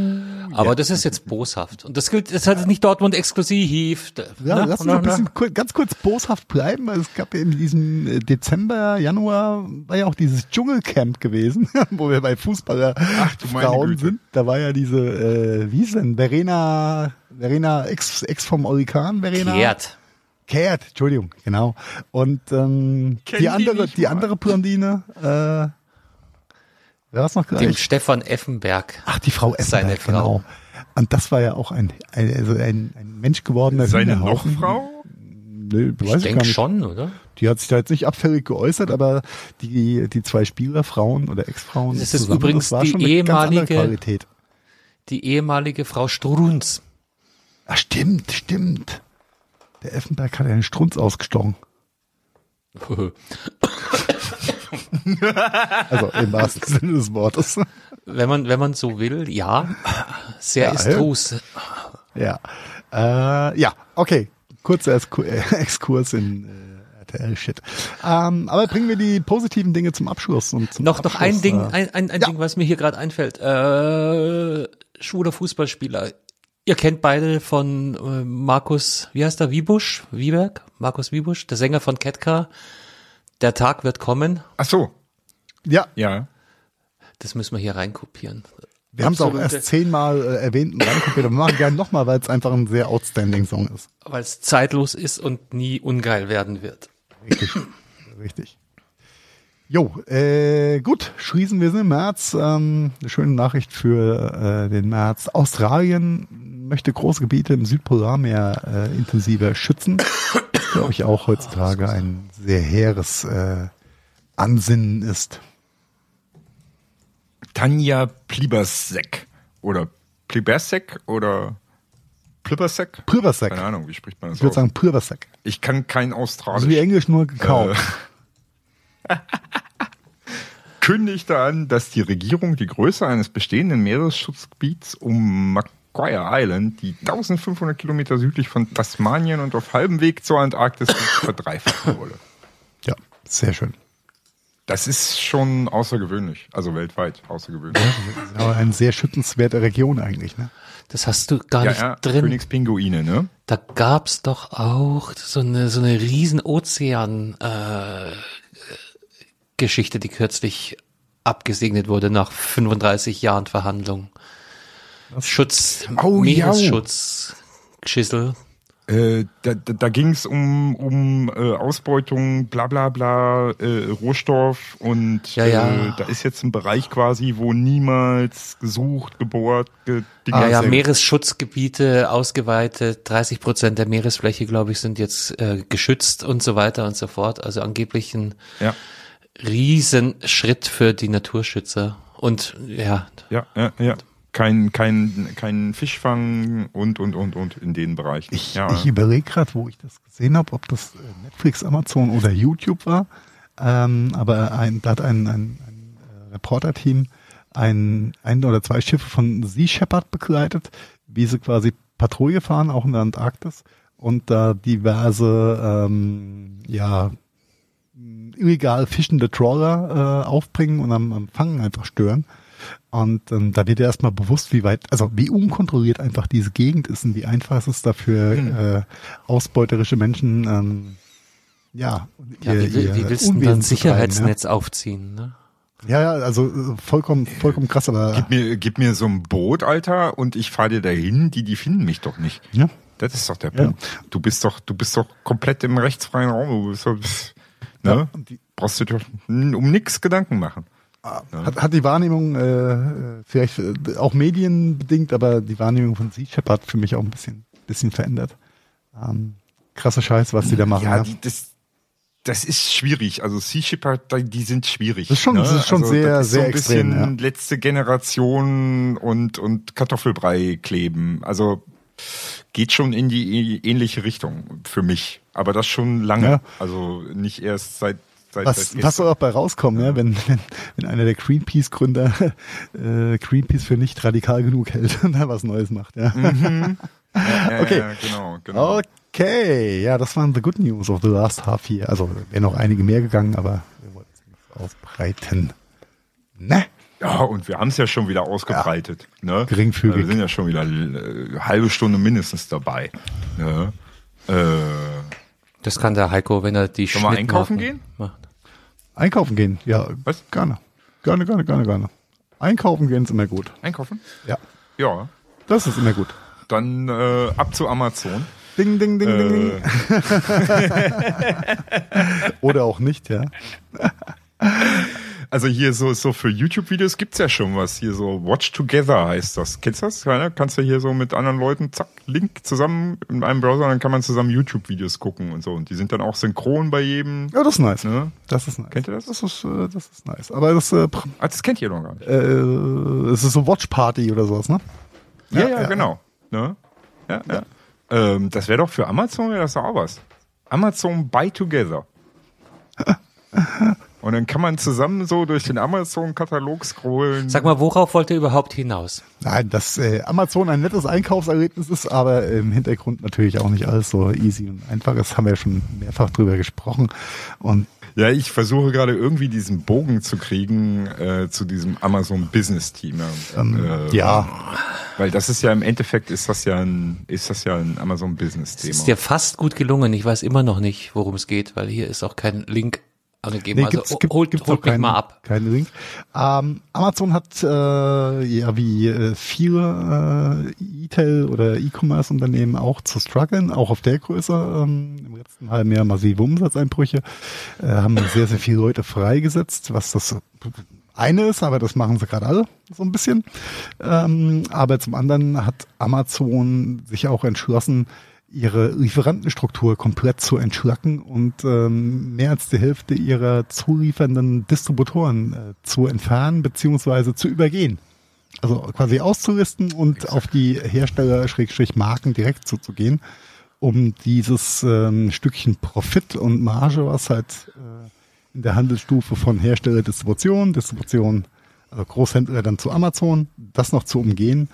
C: Aber das ist jetzt boshaft. Und das gilt, das hat nicht Dortmund exklusiv.
B: Ja,
C: ne?
B: lass uns noch ein bisschen kur ganz kurz boshaft bleiben. weil Es gab ja in diesem äh, Dezember, Januar war ja auch dieses Dschungelcamp gewesen, wo wir bei Fußballer
A: meine
B: Frauen
A: Güte.
B: sind. Da war ja diese, äh, wie ist denn, Verena, Verena, ex, ex vom Orkan, Verena.
C: Kehrt.
B: Cat, Entschuldigung, genau. Und ähm, die
A: die
B: andere, die
A: mal.
B: andere Blondine, äh, wer war's noch
C: Dem
B: gleich?
C: Stefan Effenberg.
B: Ach, die Frau
C: Seine
B: Effenberg,
C: Frau.
B: genau. Und das war ja auch ein, ein, also ein, ein Mensch gewordener
A: Seine. Nochfrau?
B: Nö, weiß
C: Ich denke schon, oder?
B: Die hat sich da jetzt nicht abfällig geäußert, aber die, die zwei Spielerfrauen oder Ex-Frauen.
C: Das ist
B: zusammen,
C: übrigens
B: war
C: die ehemalige-
B: Qualität.
C: Die ehemalige Frau Strunz.
B: Ah, stimmt, stimmt. Der Effenberg hat einen Strunz ausgestochen. Also im wahrsten Sinne des Wortes.
C: Wenn man, wenn man so will, ja. Sehr
B: Ja,
C: istrus.
B: Ja. Äh, ja, okay. Kurzer äh, Exkurs in äh, RTL-Shit. Ähm, aber bringen wir die positiven Dinge zum Abschluss. Und zum
C: Noch, noch ein
B: Abschluss,
C: Ding,
B: äh,
C: ein, ein, ein
B: Ja.
C: Ding, was mir hier gerade einfällt. Äh, schwuler Fußballspieler. Ihr kennt beide von äh, Markus, wie heißt er, Wiebusch? Wieberg? Markus Wiebusch, der Sänger von Ketka. Der Tag wird kommen.
A: Ach so,
B: Ja,
A: ja.
C: Das müssen wir hier reinkopieren.
B: wir haben es auch erst zehnmal äh, erwähnt und reinkopiert, aber wir machen gerne nochmal, weil es einfach ein sehr outstanding Song ist.
C: Weil es zeitlos ist und nie ungeil werden wird.
B: Richtig. Richtig. Jo, äh, gut, schließen wir sind im März. Ähm, eine schöne Nachricht für äh, den März. Australien möchte große Gebiete im Südpolarmeer äh, intensiver schützen. Glaube ich, auch heutzutage ein sehr hehres äh, Ansinnen ist.
A: Tanja Plibersek. Oder Plibersek oder Plibersek?
B: Pürversek.
A: Keine Ahnung, wie spricht man das
B: Ich würde sagen Pürversek.
A: Ich kann kein
B: Also wie
A: Australisch.
B: Englisch nur gekauft.
A: kündigte an, dass die Regierung die Größe eines bestehenden Meeresschutzgebiets um Macquarie Island, die 1500 Kilometer südlich von Tasmanien und auf halbem Weg zur Antarktis verdreifachen wolle.
B: Ja, sehr schön.
A: Das ist schon außergewöhnlich, also weltweit außergewöhnlich.
B: Aber eine sehr schützenswerte Region eigentlich. Ne?
C: Das hast du gar
A: Ja,
C: nicht
A: ja,
C: drin.
A: Königspinguine, ne?
C: Da gab's doch auch so eine so eine riesen Ozean äh, Geschichte, die kürzlich abgesegnet wurde nach 35 Jahren Verhandlungen. Schutz,
A: ja.
C: Meeresschutz, Geschissel.
A: Äh, da da, da ging es um, um äh, Ausbeutung, bla bla bla, äh, Rohstoff und
C: Ja, ja.
A: Äh, da ist jetzt ein Bereich quasi, wo niemals gesucht, gebohrt, ge
B: Ah,
C: ja. Meeresschutzgebiete ausgeweitet, 30 Prozent der Meeresfläche, glaube ich, sind jetzt äh, geschützt und so weiter und so fort. Also angeblich ein
A: ja.
C: Riesenschritt für die Naturschützer. Und ja,
A: Ja, ja, ja. Kein, kein, kein Fischfang und, und, und, und in den Bereichen.
B: Ich,
A: ja.
B: ich überlege gerade, wo ich das gesehen habe, ob das äh, Netflix, Amazon oder YouTube war. Ähm, aber ein, da hat ein, ein, ein äh, Reporter-Team ein, ein oder zwei Schiffe von Sea Shepherd begleitet, wie sie quasi Patrouille fahren, auch in der Antarktis und da diverse ähm, ja illegal fischende Trawler äh, aufbringen und am, am Fangen einfach stören. Und ähm, da wird dir erstmal bewusst, wie weit, also wie unkontrolliert einfach diese Gegend ist und wie einfach es ist dafür äh, ausbeuterische Menschen ähm, ja,
C: ja wie, wie, wie willst du dann
B: treiben,
C: Sicherheitsnetz aufziehen? Ne?
B: Ja, ja, ja also äh, vollkommen, vollkommen krass, aber
A: Gib mir, gib mir so ein Boot, Alter, und ich fahre dir dahin, die, die finden mich doch nicht.
B: ja,
A: Das ist doch der
B: Ja.
A: Punkt. Du bist doch, du bist doch komplett im rechtsfreien Raum. Du bist ne?
B: Ja, die-
A: Brauchst du dir doch um nix Gedanken machen.
B: Hat, hat die Wahrnehmung äh, vielleicht äh, auch medienbedingt, aber die Wahrnehmung von Sea Shepherd für mich auch ein bisschen, bisschen verändert. Ähm, krasser Scheiß, was die da machen.
A: Ja,
B: Ja,
A: die, das, das ist schwierig. Also Sea Shepherd, die- sind schwierig.
B: Das ist schon-
A: ne?
B: das ist schon sehr,
A: das ist
B: sehr
A: so ein bisschen
B: extrem,
A: letzte Generation und, und Kartoffelbrei kleben. Also geht schon in die ähnliche Richtung für mich. Aber das schon lange.
B: Ja.
A: Also nicht erst seit, seit,
B: Was,
A: seit
B: was soll auch bei rauskommen, ja, wenn, wenn, wenn einer der Greenpeace-Gründer äh, Greenpeace für nicht radikal genug hält und da was Neues macht. Ja.
A: Ja,
B: okay.
A: Ja, genau, genau.
B: Okay, ja, das waren the good news of the last half year. Also wären noch einige mehr gegangen, aber wir wollten es nicht ausbreiten. Ne?
A: Ja, und wir haben es ja schon wieder ausgebreitet. Ne?
B: Geringfügig.
A: Wir sind ja schon wieder äh, halbe Stunde mindestens dabei. Ne? Äh,
C: Das kann der Heiko, wenn er die
A: Sollen wir einkaufen
C: Schnittmarken
A: gehen?
C: Macht.
B: Einkaufen gehen, ja,
A: Was?
B: gerne. Gerne, gerne, gerne, gerne. Einkaufen gehen ist immer gut.
A: einkaufen?
B: Ja,
A: Ja.
B: das ist immer gut.
A: Dann äh, ab zu Amazon.
B: Ding, ding, ding, ding, ding.
A: Äh,
B: Oder auch nicht, ja.
A: Also hier so, so für YouTube-Videos gibt's ja schon was. Hier so Watch Together heißt das. Kennst du das? Ja, kannst du hier so mit anderen Leuten, zack, Link zusammen in einem Browser, dann kann man zusammen YouTube-Videos gucken und so. Und die sind dann auch synchron bei jedem.
B: Ja, das ist nice.
A: Ne?
B: Das ist nice.
A: Kennt ihr das?
B: Das ist, äh, das ist nice. Aber das, äh,
A: Ah, das kennt ihr noch gar nicht.
B: äh, es ist so Watch Party oder sowas, ne?
A: Ja, ja,
B: Ja, ja.
A: genau. Ne? Ja, ja. Ähm, das wäre doch für Amazon wäre das doch auch was. Amazon Buy Together. Und dann kann man zusammen so durch den Amazon-Katalog scrollen.
C: Sag mal, worauf wollt ihr überhaupt hinaus?
B: Nein, dass äh, Amazon ein nettes Einkaufserlebnis ist, aber im Hintergrund natürlich auch nicht alles so easy und einfach. Das haben wir ja schon mehrfach drüber gesprochen. Und
A: Ja, ich versuche gerade irgendwie diesen Bogen zu kriegen äh, zu diesem Amazon Business Team.
B: ähm,
A: Äh,
B: ja,
A: Weil das ist ja im Endeffekt ist das ja ein ist das ja ein Amazon Business
C: Es ist
A: Thema.
C: dir fast gut gelungen. Ich weiß immer noch nicht, worum es geht, weil hier ist auch kein Link angegeben.
B: Nee,
C: also
B: gibt,
C: holt,
B: gibt's
C: holt
B: keinen,
C: mal ab.
B: Keinen Link. Ähm, Amazon hat äh, ja wie äh, viele äh, E-Tail oder E-Commerce-Unternehmen auch zu strugglen, auch auf der Größe. Ähm, Im letzten halben Jahr massive Umsatzeinbrüche, äh, haben sehr, sehr viele Leute freigesetzt, was das eine ist, aber das machen sie gerade alle so ein bisschen. Ähm, aber zum anderen hat Amazon sich auch entschlossen, ihre Lieferantenstruktur komplett zu entschlacken und ähm, mehr als die Hälfte ihrer zuliefernden Distributoren äh, zu entfernen beziehungsweise zu übergehen. Also quasi auszulisten und auf die Hersteller Schrägstrich Marken direkt zuzugehen, um dieses ähm, Stückchen Profit und Marge, was halt äh, in der Handelsstufe von Hersteller Distribution, Distribution, also Großhändler dann zu Amazon, das noch zu umgehen.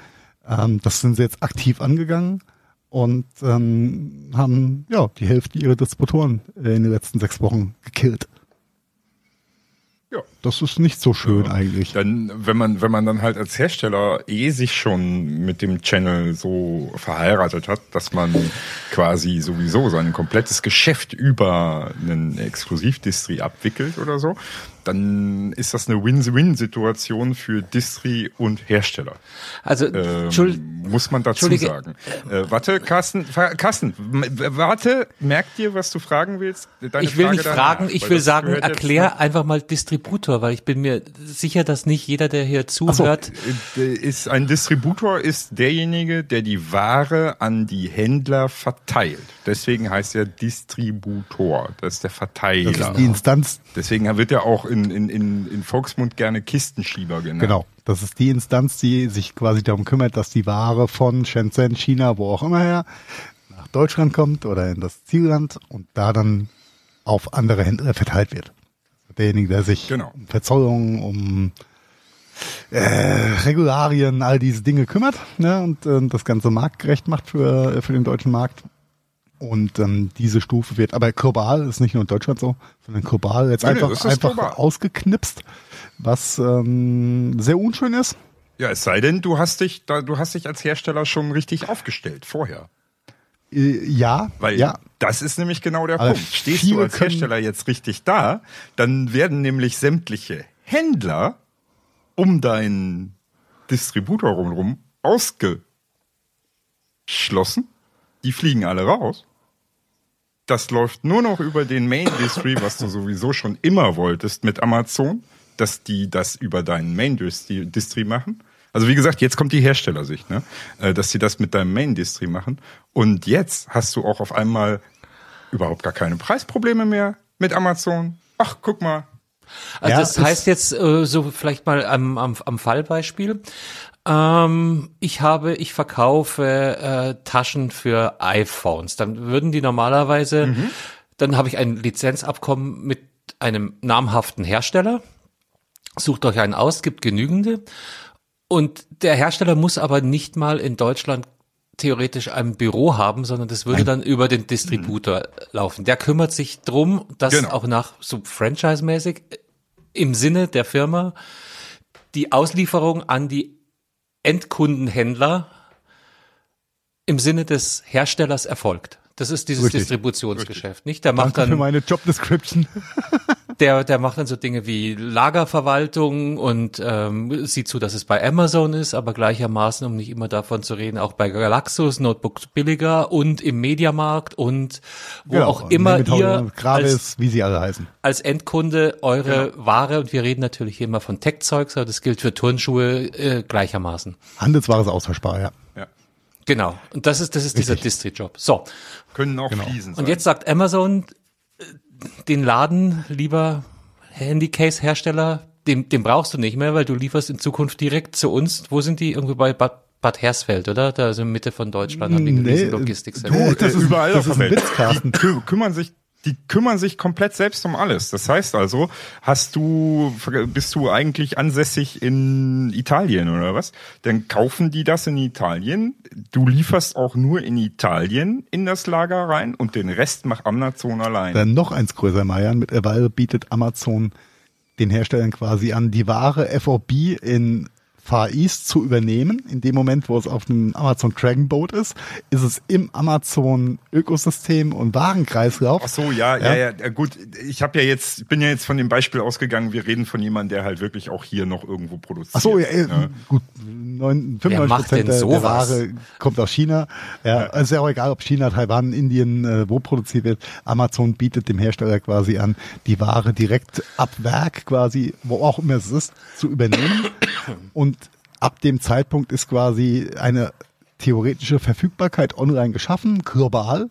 B: Ähm, das sind sie jetzt aktiv angegangen und ähm, haben ja die Hälfte ihrer Distributoren äh, in den letzten sechs Wochen gekillt.
A: Ja.
B: Das ist nicht so schön eigentlich.
A: Dann, wenn man, wenn man dann halt als Hersteller eh sich schon mit dem Channel so verheiratet hat, dass man quasi sowieso sein komplettes Geschäft über einen Exklusivdistri abwickelt oder so, dann ist das eine Win-Win-Situation für Distri und Hersteller.
C: Also,
A: Ähm, muss man dazu sagen. Äh, warte, Carsten, Carsten, warte, merk dir, was du fragen willst. Deine
C: ich will
A: Frage
C: nicht
A: danach,
C: fragen, ich will sagen, erklär einfach mal Distributor, weil ich bin mir sicher, dass nicht jeder, der hier zuhört,
A: Äh, Ist ein Distributor ist derjenige, der die Ware an die Händler verteilt. Deswegen heißt er Distributor. Das ist der Verteiler.
B: Das ist die Instanz,
A: Deswegen wird er auch in, in, in, in Volksmund gerne Kistenschieber genannt.
B: genau. Das ist die Instanz, die sich quasi darum kümmert, dass die Ware von Shenzhen, China, wo auch immer her, nach Deutschland kommt oder in das Zielland und da dann auf andere Händler verteilt wird. Derjenige, der sich
A: Genau.
B: um Verzollung, um äh, Regularien, all diese Dinge kümmert ne, und äh, das Ganze marktgerecht macht für, für den deutschen Markt. Und ähm, diese Stufe wird, aber global ist nicht nur in Deutschland so, sondern global jetzt
A: Nee, nee,
B: einfach,
A: ist
B: einfach
A: global.
B: ausgeknipst, was ähm, sehr unschön ist.
A: Ja, es sei denn, du hast dich, da, du hast dich als Hersteller schon richtig aufgestellt vorher.
B: Äh, ja,
A: Weil
B: ja,
A: das ist nämlich genau der
B: Aber
A: Punkt. Stehst du als Hersteller jetzt richtig da, dann werden nämlich sämtliche Händler um deinen Distributor rumrum ausgeschlossen. Die fliegen alle raus. Das läuft nur noch über den Main Distry, was du sowieso schon immer wolltest mit Amazon, dass die das über deinen Main Distry machen. Also wie gesagt, jetzt kommt die Herstellersicht, ne? Äh, dass sie das mit deinem Main Distry machen. Und jetzt hast du auch auf einmal überhaupt gar keine Preisprobleme mehr mit Amazon. Ach, guck mal.
C: Also
B: Ja,
C: das heißt jetzt äh, so vielleicht mal am, am, am Fallbeispiel. Ähm, ich habe, ich verkaufe äh, Taschen für iPhones. Dann würden die normalerweise, dann habe ich ein Lizenzabkommen mit einem namhaften Hersteller. Sucht euch einen aus, gibt genügende. Und der Hersteller muss aber nicht mal in Deutschland theoretisch ein Büro haben, sondern das würde dann über den Distributor laufen. Der kümmert sich drum, dass
A: Genau.
C: auch nach so franchise-mäßig äh, im Sinne der Firma die Auslieferung an die Endkundenhändler im Sinne des Herstellers erfolgt. Das ist dieses
B: Richtig.
C: Distributionsgeschäft, nicht? Der macht
B: danke für
C: dann
B: meine Job Description.
C: der, der macht dann so Dinge wie Lagerverwaltung und ähm, sieht zu, dass es bei Amazon ist, aber gleichermaßen, um nicht immer davon zu reden, auch bei Galaxus, Notebooks billiger und im Mediamarkt und wo
B: Genau,
C: auch immer ihr als,
B: Gravis, wie sie alle heißen.
C: als Endkunde eure Ware, und wir reden natürlich hier immer von Tech-Zeugs, aber das gilt für Turnschuhe äh, gleichermaßen.
B: Handelsware ist austauschbar, ja.
A: Ja.
C: Genau. Und das ist, das ist dieser Distri-Job. So.
A: Können auch Fliesen sein.
C: Und jetzt sagt Amazon, den Laden, lieber Handycase-Hersteller, den, den brauchst du nicht mehr, weil du lieferst in Zukunft direkt zu uns. Wo sind die? Irgendwo bei Bad, Bad Hersfeld, oder? Da ist in Mitte von Deutschland haben die eine
B: Nee,
C: Logistik.
B: du,
A: Äh,
B: das ist-
A: überall
B: das
A: auf der Welt.
B: Witz, Carsten.
A: Die kü kümmern sich, die kümmern sich komplett selbst um alles. Das heißt also, hast du, bist du eigentlich ansässig in Italien oder was? Dann kaufen die das in Italien. Du lieferst auch nur in Italien in das Lager rein und den Rest macht Amazon allein.
B: Dann noch eins größer, Marian. Mittlerweile bietet Amazon den Herstellern quasi an, die Ware FOB in Far East zu übernehmen. In dem Moment, wo es auf einem Amazon Dragon Boat ist, ist es im Amazon Ökosystem und Warenkreislauf.
A: Ach so, ja, ja, ja, ja gut. Ich habe ja jetzt, bin ja jetzt von dem Beispiel ausgegangen. Wir reden von jemandem, der halt wirklich auch hier noch irgendwo produziert.
B: Ach so, ja, äh,
A: Ja.
B: gut, neun- 95
C: Wer macht
B: Prozent der, der? Ware kommt aus China. Ja, also ist ja auch egal, ob China, Taiwan, Indien, äh, wo produziert wird. Amazon bietet dem Hersteller quasi an, die Ware direkt ab Werk quasi, wo auch immer es ist, zu übernehmen. Und ab dem Zeitpunkt ist quasi eine theoretische Verfügbarkeit online geschaffen, global.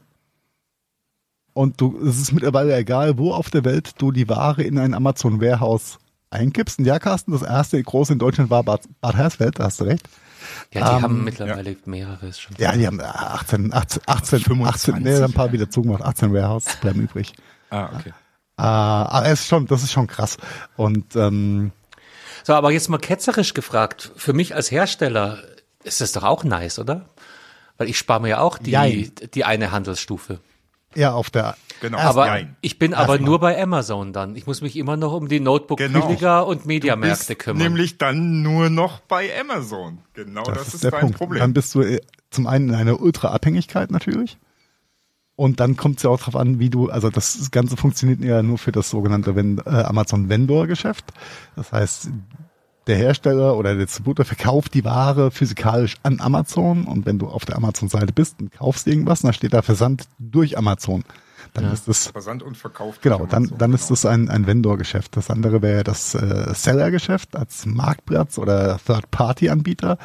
B: Und du, es ist mittlerweile egal, wo auf der Welt du die Ware in ein Amazon Warehouse einkippst. Und ja, Carsten, das erste große in Deutschland war Bad, Bad Hersfeld, da hast du recht.
C: Ja, die
B: Ähm,
C: haben mittlerweile mehrere ist schon.
B: Ja, die haben äh, 18, 18, 18,
A: 25,
B: 18 nee, ein paar wieder zugemacht, 18 Warehouse bleiben übrig.
A: Ah, okay.
B: Äh, aber es ist schon, das ist schon krass. Und ähm,
C: So, aber jetzt mal ketzerisch gefragt. Für mich als Hersteller ist das doch auch nice, oder? Weil ich spare mir ja auch die,
B: Jein.
C: die eine Handelsstufe.
B: ja, auf der
A: Genau.
C: Aber
A: Jein.
C: ich bin aber
B: Erstmal.
C: nur bei Amazon dann. Ich muss mich immer noch um die Notebook
A: Genau.
C: billiger und Mediamärkte kümmern.
A: nämlich dann nur noch bei Amazon. Genau das,
B: Das, ist,
A: ist,
B: der
A: dein
B: Punkt.
A: Problem.
B: Dann bist du äh, zum einen in einer Ultra-Abhängigkeit natürlich. Und dann kommt es ja auch drauf an, wie du, also das Ganze funktioniert ja nur für das sogenannte äh, Amazon-Vendor-Geschäft. Das heißt, der Hersteller oder der Distributor verkauft die Ware physikalisch an Amazon und wenn du auf der Amazon-Seite bist und kaufst irgendwas, dann steht da Versand durch Amazon. Dann ist das
A: Versand und Verkauf.
B: Genau, dann,
A: Amazon,
B: dann ist
A: genau.
B: das ein, ein Vendor-Geschäft. Das andere wäre das äh, Seller-Geschäft als Marktplatz oder Third-Party-Anbieter,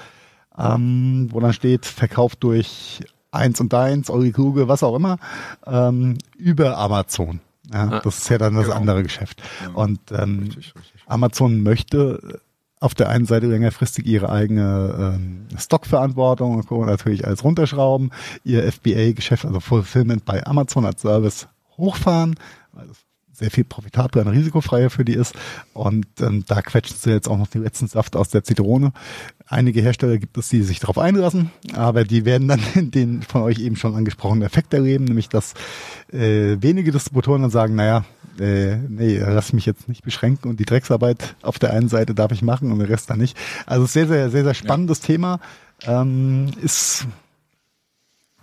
B: ähm, wo dann steht, verkauft durch eins und eins, Eure Kluge, was auch immer, ähm, über Amazon. Ja, das ist ja dann das
A: Genau.
B: andere Geschäft. Und ähm,
A: Richtig, richtig.
B: Amazon möchte auf der einen Seite längerfristig ihre eigene ähm, Stockverantwortung und natürlich alles runterschrauben, ihr FBA-Geschäft, also Fulfillment bei Amazon als Service hochfahren, sehr viel profitabler und risikofreier für die ist. Und ähm, da quetschen sie jetzt auch noch den letzten Saft aus der Zitrone. Einige Hersteller gibt es, die sich darauf einlassen, aber die werden dann den von euch eben schon angesprochenen Effekt erleben, nämlich dass äh, wenige Distributoren dann sagen, naja, äh, nee, lass mich jetzt nicht beschränken und die Drecksarbeit auf der einen Seite darf ich machen und den Rest dann nicht. Also sehr, sehr, sehr, sehr spannendes Thema. Ähm, ist,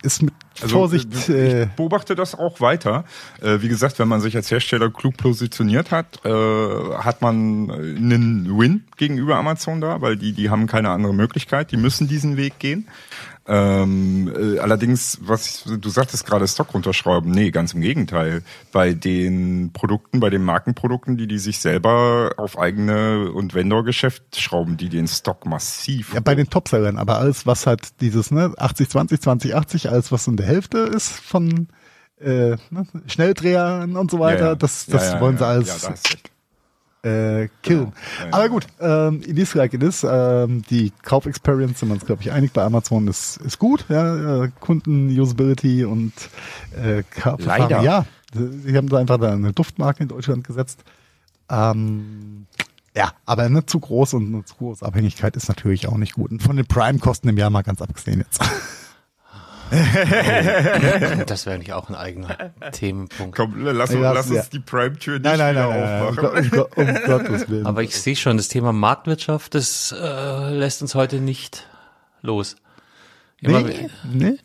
B: ist mit
A: Also,
B: Vorsicht.
A: äh,
B: Äh,
A: ich beobachte das auch weiter. Äh, wie gesagt, wenn man sich als Hersteller klug positioniert hat, äh, hat man einen Win gegenüber Amazon da, weil die, die haben keine andere Möglichkeit, die müssen diesen Weg gehen. Ähm, äh, allerdings, was du sagtest gerade Stock runterschrauben, nee, ganz im Gegenteil. Bei den Produkten, bei den Markenprodukten, die die sich selber auf eigene und Vendor-Geschäft schrauben, die den Stock massiv.
B: ja, bei den Topsellern, aber alles, was halt dieses ne, 80-20, 20-80, alles, was in der Hälfte ist von äh, ne, Schnelldrehern und so weiter,
A: Ja, ja.
B: das, das
A: ja,
B: wollen sie alles
A: Ja, da hast recht.
B: Äh, killen.
A: Genau.
B: Aber gut, ähm, it is like it is. Ähm, die Kaufexperience, sind wir uns, glaube ich, einig bei Amazon, ist, ist gut. Ja, äh, Kunden-Usability und äh, Kaufverfahren.
A: Leider.
B: Ja, sie haben da einfach eine Duftmarke in Deutschland gesetzt. Ähm, ja, aber eine zu groß und eine zu große Abhängigkeit ist natürlich auch nicht gut. Und von den Prime-Kosten im Jahr mal ganz abgesehen jetzt.
C: Das wäre nicht auch ein eigener Themenpunkt.
A: Komm, lass,
B: Ja,
A: lass
B: ja.
A: uns die Prime-Tür nicht
B: Nein, nein, nein, nein, nein. Um,
A: aufmachen.
B: Um, um Gottes Willen.
C: Aber ich sehe schon, das Thema Marktwirtschaft, das äh, lässt uns heute nicht los. Immer,
B: nee, nee.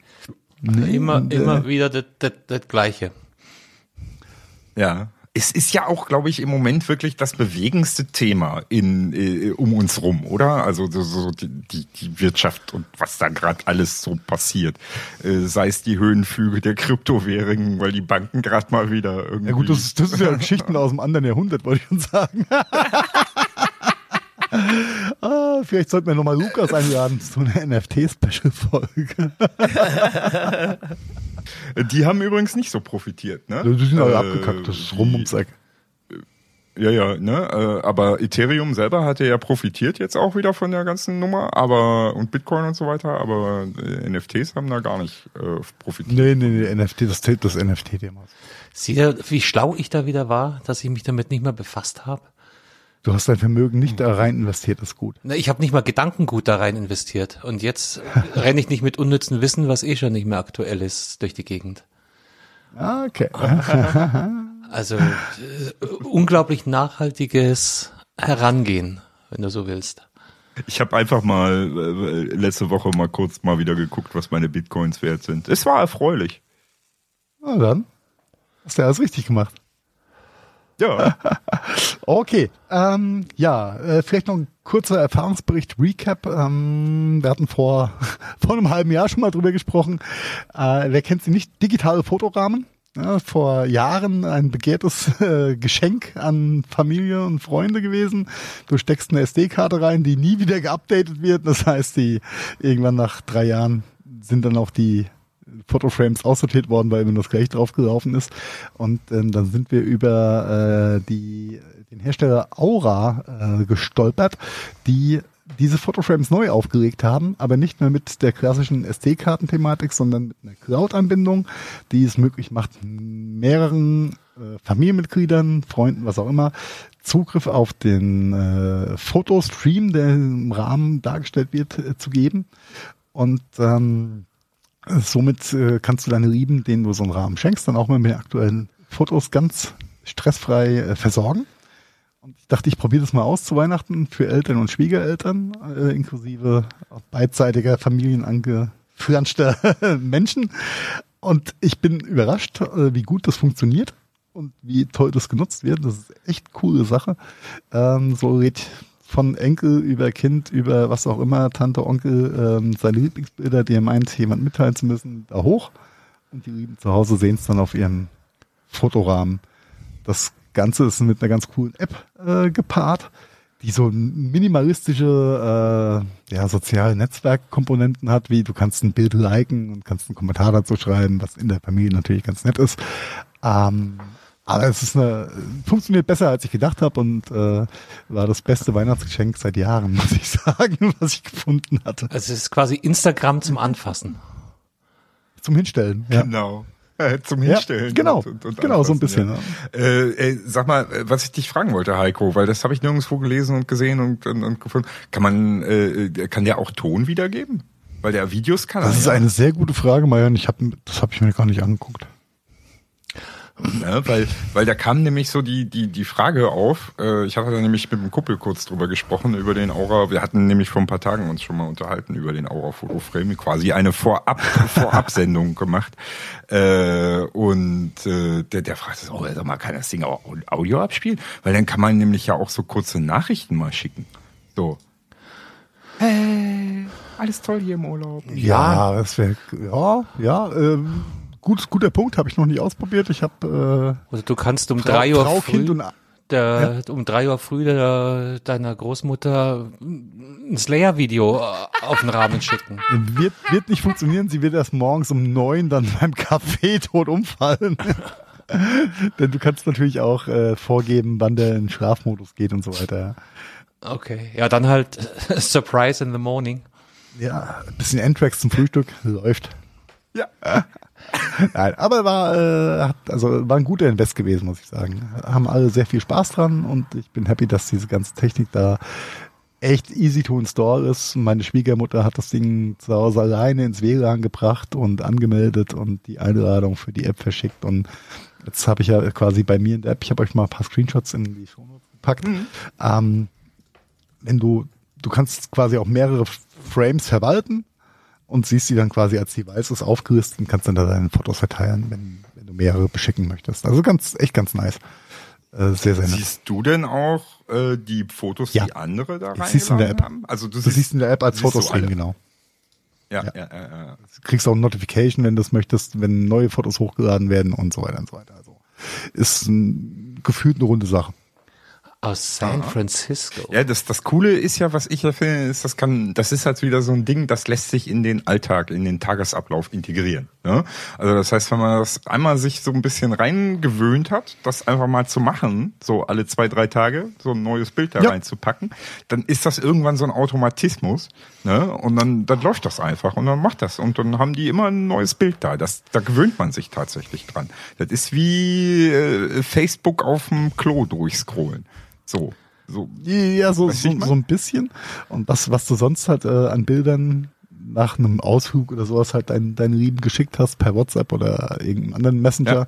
B: Nee,
C: immer,
B: äh,
C: immer wieder das, das, das Gleiche.
A: Ja, es ist ja auch, glaube ich, im Moment wirklich das bewegendste Thema in, äh, um uns rum, oder? Also so, die, die, Wirtschaft und was da gerade alles so passiert. Äh, sei es die Höhenflüge der Kryptowährungen, weil die Banken gerade mal wieder irgendwie.
B: Ja gut, das, ist- das ist ja Geschichten aus dem anderen Jahrhundert, wollte ich schon sagen. ah, vielleicht sollten wir nochmal Lukas einladen zu einer NFT-Special-Folge.
A: Die haben übrigens nicht so profitiert, ne?
B: Die sind alle
A: Äh,
B: abgekackt, das ist rum ums Eck.
A: Ja, ja, ne? Äh, aber Ethereum selber hatte ja profitiert jetzt auch wieder von der ganzen Nummer, aber und Bitcoin und so weiter, aber äh, NFTs haben da gar nicht äh, profitiert.
B: Nee, nee, nee, NFT, das, das NFT-Thema.
C: Seht ihr, wie schlau ich da wieder war, dass ich mich damit nicht mehr befasst habe?
B: Du hast dein Vermögen nicht da rein investiert, das ist gut.
C: Na, Ich habe nicht mal Gedankengut da rein investiert. Und jetzt renne ich nicht mit unnützen Wissen, was eh schon nicht mehr aktuell ist, durch die Gegend.
B: Ah, okay.
C: Also äh, unglaublich nachhaltiges Herangehen, wenn du so willst.
A: Ich habe einfach mal äh, letzte Woche mal kurz mal wieder geguckt, was meine Bitcoins wert sind. Es war erfreulich.
B: Na dann. Hast du alles richtig gemacht.
A: Ja.
B: Okay, ähm, ja, äh, vielleicht noch ein kurzer Erfahrungsbericht, Recap. Ähm, wir hatten vor, vor einem halben Jahr schon mal drüber gesprochen. Äh, wer kennt sie nicht? Digitale Fotorahmen. Ja, vor Jahren ein begehrtes äh, Geschenk an Familie und Freunde gewesen. Du steckst eine SD-Karte rein, die nie wieder geupdatet wird. Das heißt, die irgendwann nach drei Jahren sind dann auch die Fotoframes aussortiert worden, weil immer das gleich draufgelaufen ist. Und ähm, dann sind wir über äh, die, den Hersteller Aura äh, gestolpert, die diese Fotoframes neu aufgelegt haben, aber nicht mehr mit der klassischen SD-Karten-Thematik, sondern mit einer Cloud-Anbindung, die es möglich macht, mehreren äh, Familienmitgliedern, Freunden, was auch immer, Zugriff auf den äh, Fotostream, der im Rahmen dargestellt wird, äh, zu geben. Und ähm, Somit äh, kannst du deine Lieben, denen du so einen Rahmen schenkst, dann auch mal mit den aktuellen Fotos ganz stressfrei äh, versorgen. Und ich dachte, ich probiere das mal aus zu Weihnachten für Eltern und Schwiegereltern, äh, inklusive beidseitiger familienangeflanschter Menschen. Und ich bin überrascht, äh, wie gut das funktioniert und wie toll das genutzt wird. Das ist echt coole Sache. Ähm, so lädt von Enkel über Kind, über was auch immer, Tante, Onkel, ähm, seine Lieblingsbilder, die er meint, jemand mitteilen zu müssen, da hoch. Und die Lieben zu Hause sehen es dann auf ihrem Fotorahmen. Das Ganze ist mit einer ganz coolen App äh, gepaart, die so minimalistische äh, ja, soziale Netzwerkkomponenten hat, wie du kannst ein Bild liken und kannst einen Kommentar dazu schreiben, was in der Familie natürlich ganz nett ist. Ähm, aber es ist eine, funktioniert besser, als ich gedacht habe und äh, war das beste Weihnachtsgeschenk seit Jahren, muss ich sagen, was ich gefunden hatte.
C: Also es ist quasi Instagram zum Anfassen.
B: Zum Hinstellen. Ja.
A: Genau. Äh, zum
B: Ja,
A: Hinstellen.
B: genau. Genau, so ein bisschen,
A: Ja. Äh, äh, sag mal, äh, was ich dich fragen wollte, Heiko, weil das habe ich nirgendwo gelesen und gesehen und, und, und gefunden. Kann man, äh, kann der auch Ton wiedergeben? Weil der Videos kann.
B: Das ist
A: ja.
B: eine sehr gute Frage, Marion. Ich hab, das habe ich mir gar nicht angeguckt.
A: Ne, weil, weil da kam nämlich so die, die, die Frage auf, äh, ich hatte da nämlich mit dem Kuppel kurz drüber gesprochen, über den Aura, wir hatten nämlich vor ein paar Tagen uns schon mal unterhalten über den Aura Fotoframe, quasi eine Vorab, Vorabsendung gemacht. Äh, und äh, der, der fragte so, oh, sag mal, kann das Ding auch Audio abspielen? Weil dann kann man nämlich ja auch so kurze Nachrichten mal schicken. So. Hey, alles toll hier im Urlaub.
B: Ja, das wäre, ja, ja, ähm, gut, guter Punkt, habe ich noch nicht ausprobiert. Ich habe
C: Oder du kannst um
B: äh, Frau,
C: drei Uhr
B: Frau
C: früh,
B: und
C: der, um drei Uhr früh der, deiner Großmutter ein Slayer-Video äh, auf den Rahmen schicken.
B: wird, wird nicht funktionieren. Sie wird erst morgens um neun dann beim Kaffee tot umfallen. Denn du kannst natürlich auch äh, vorgeben, wann der in Schlafmodus geht und so weiter.
C: Okay, ja, dann halt Surprise in the morning.
B: Ja, ein bisschen Endtracks zum Frühstück läuft.
A: Ja.
B: Nein, aber war, äh, also war ein guter Invest gewesen, muss ich sagen. Haben alle sehr viel Spaß dran und ich bin happy, dass diese ganze Technik da echt easy to install ist. Meine Schwiegermutter hat das Ding zu Hause alleine ins WLAN gebracht und angemeldet und die Einladung für die App verschickt und jetzt habe ich ja quasi bei mir in der App, ich habe euch mal ein paar Screenshots in die Show Notes gepackt. Ähm, wenn du, du kannst quasi auch mehrere Frames verwalten und siehst die dann quasi als Devices aufgelistet und kannst dann da deine Fotos verteilen, wenn, wenn du mehrere beschicken möchtest. Also ganz, echt ganz nice. Äh, sehr, sehr nett.
A: Siehst du denn auch äh, die Fotos,
B: Ja.
A: die andere da
B: Ich sieh's in der App.
A: haben? Also du,
B: Du siehst in der App als
A: siehst
B: Fotostream,
A: alle.
B: genau.
A: Ja,
B: Ja.
A: ja, ja, ja.
B: Du kriegst auch ein Notification, wenn du es möchtest, wenn neue Fotos hochgeladen werden und so weiter und so weiter. Also ist ein, gefühlt eine runde Sache.
C: Aus San Francisco.
A: Ja, das, das Coole ist ja, was ich ja finde, ist, das kann, das ist halt wieder so ein Ding, das lässt sich in den Alltag, in den Tagesablauf integrieren. Ne? Also das heißt, wenn man das einmal sich so ein bisschen reingewöhnt hat, das einfach mal zu machen, so alle zwei, drei Tage, so ein neues Bild da
B: Ja.
A: reinzupacken, dann ist das irgendwann so ein Automatismus, ne? Und dann, dann läuft das einfach und dann macht das. Und dann haben die immer ein neues Bild da. Das, da gewöhnt man sich tatsächlich dran. Das ist wie äh, Facebook auf dem Klo durchscrollen. So. So,
B: Ja, so, so, so ein bisschen. Und was, was du sonst halt äh, an Bildern nach einem Ausflug oder sowas halt dein, deinen Lieben geschickt hast per WhatsApp oder irgendeinem anderen Messenger,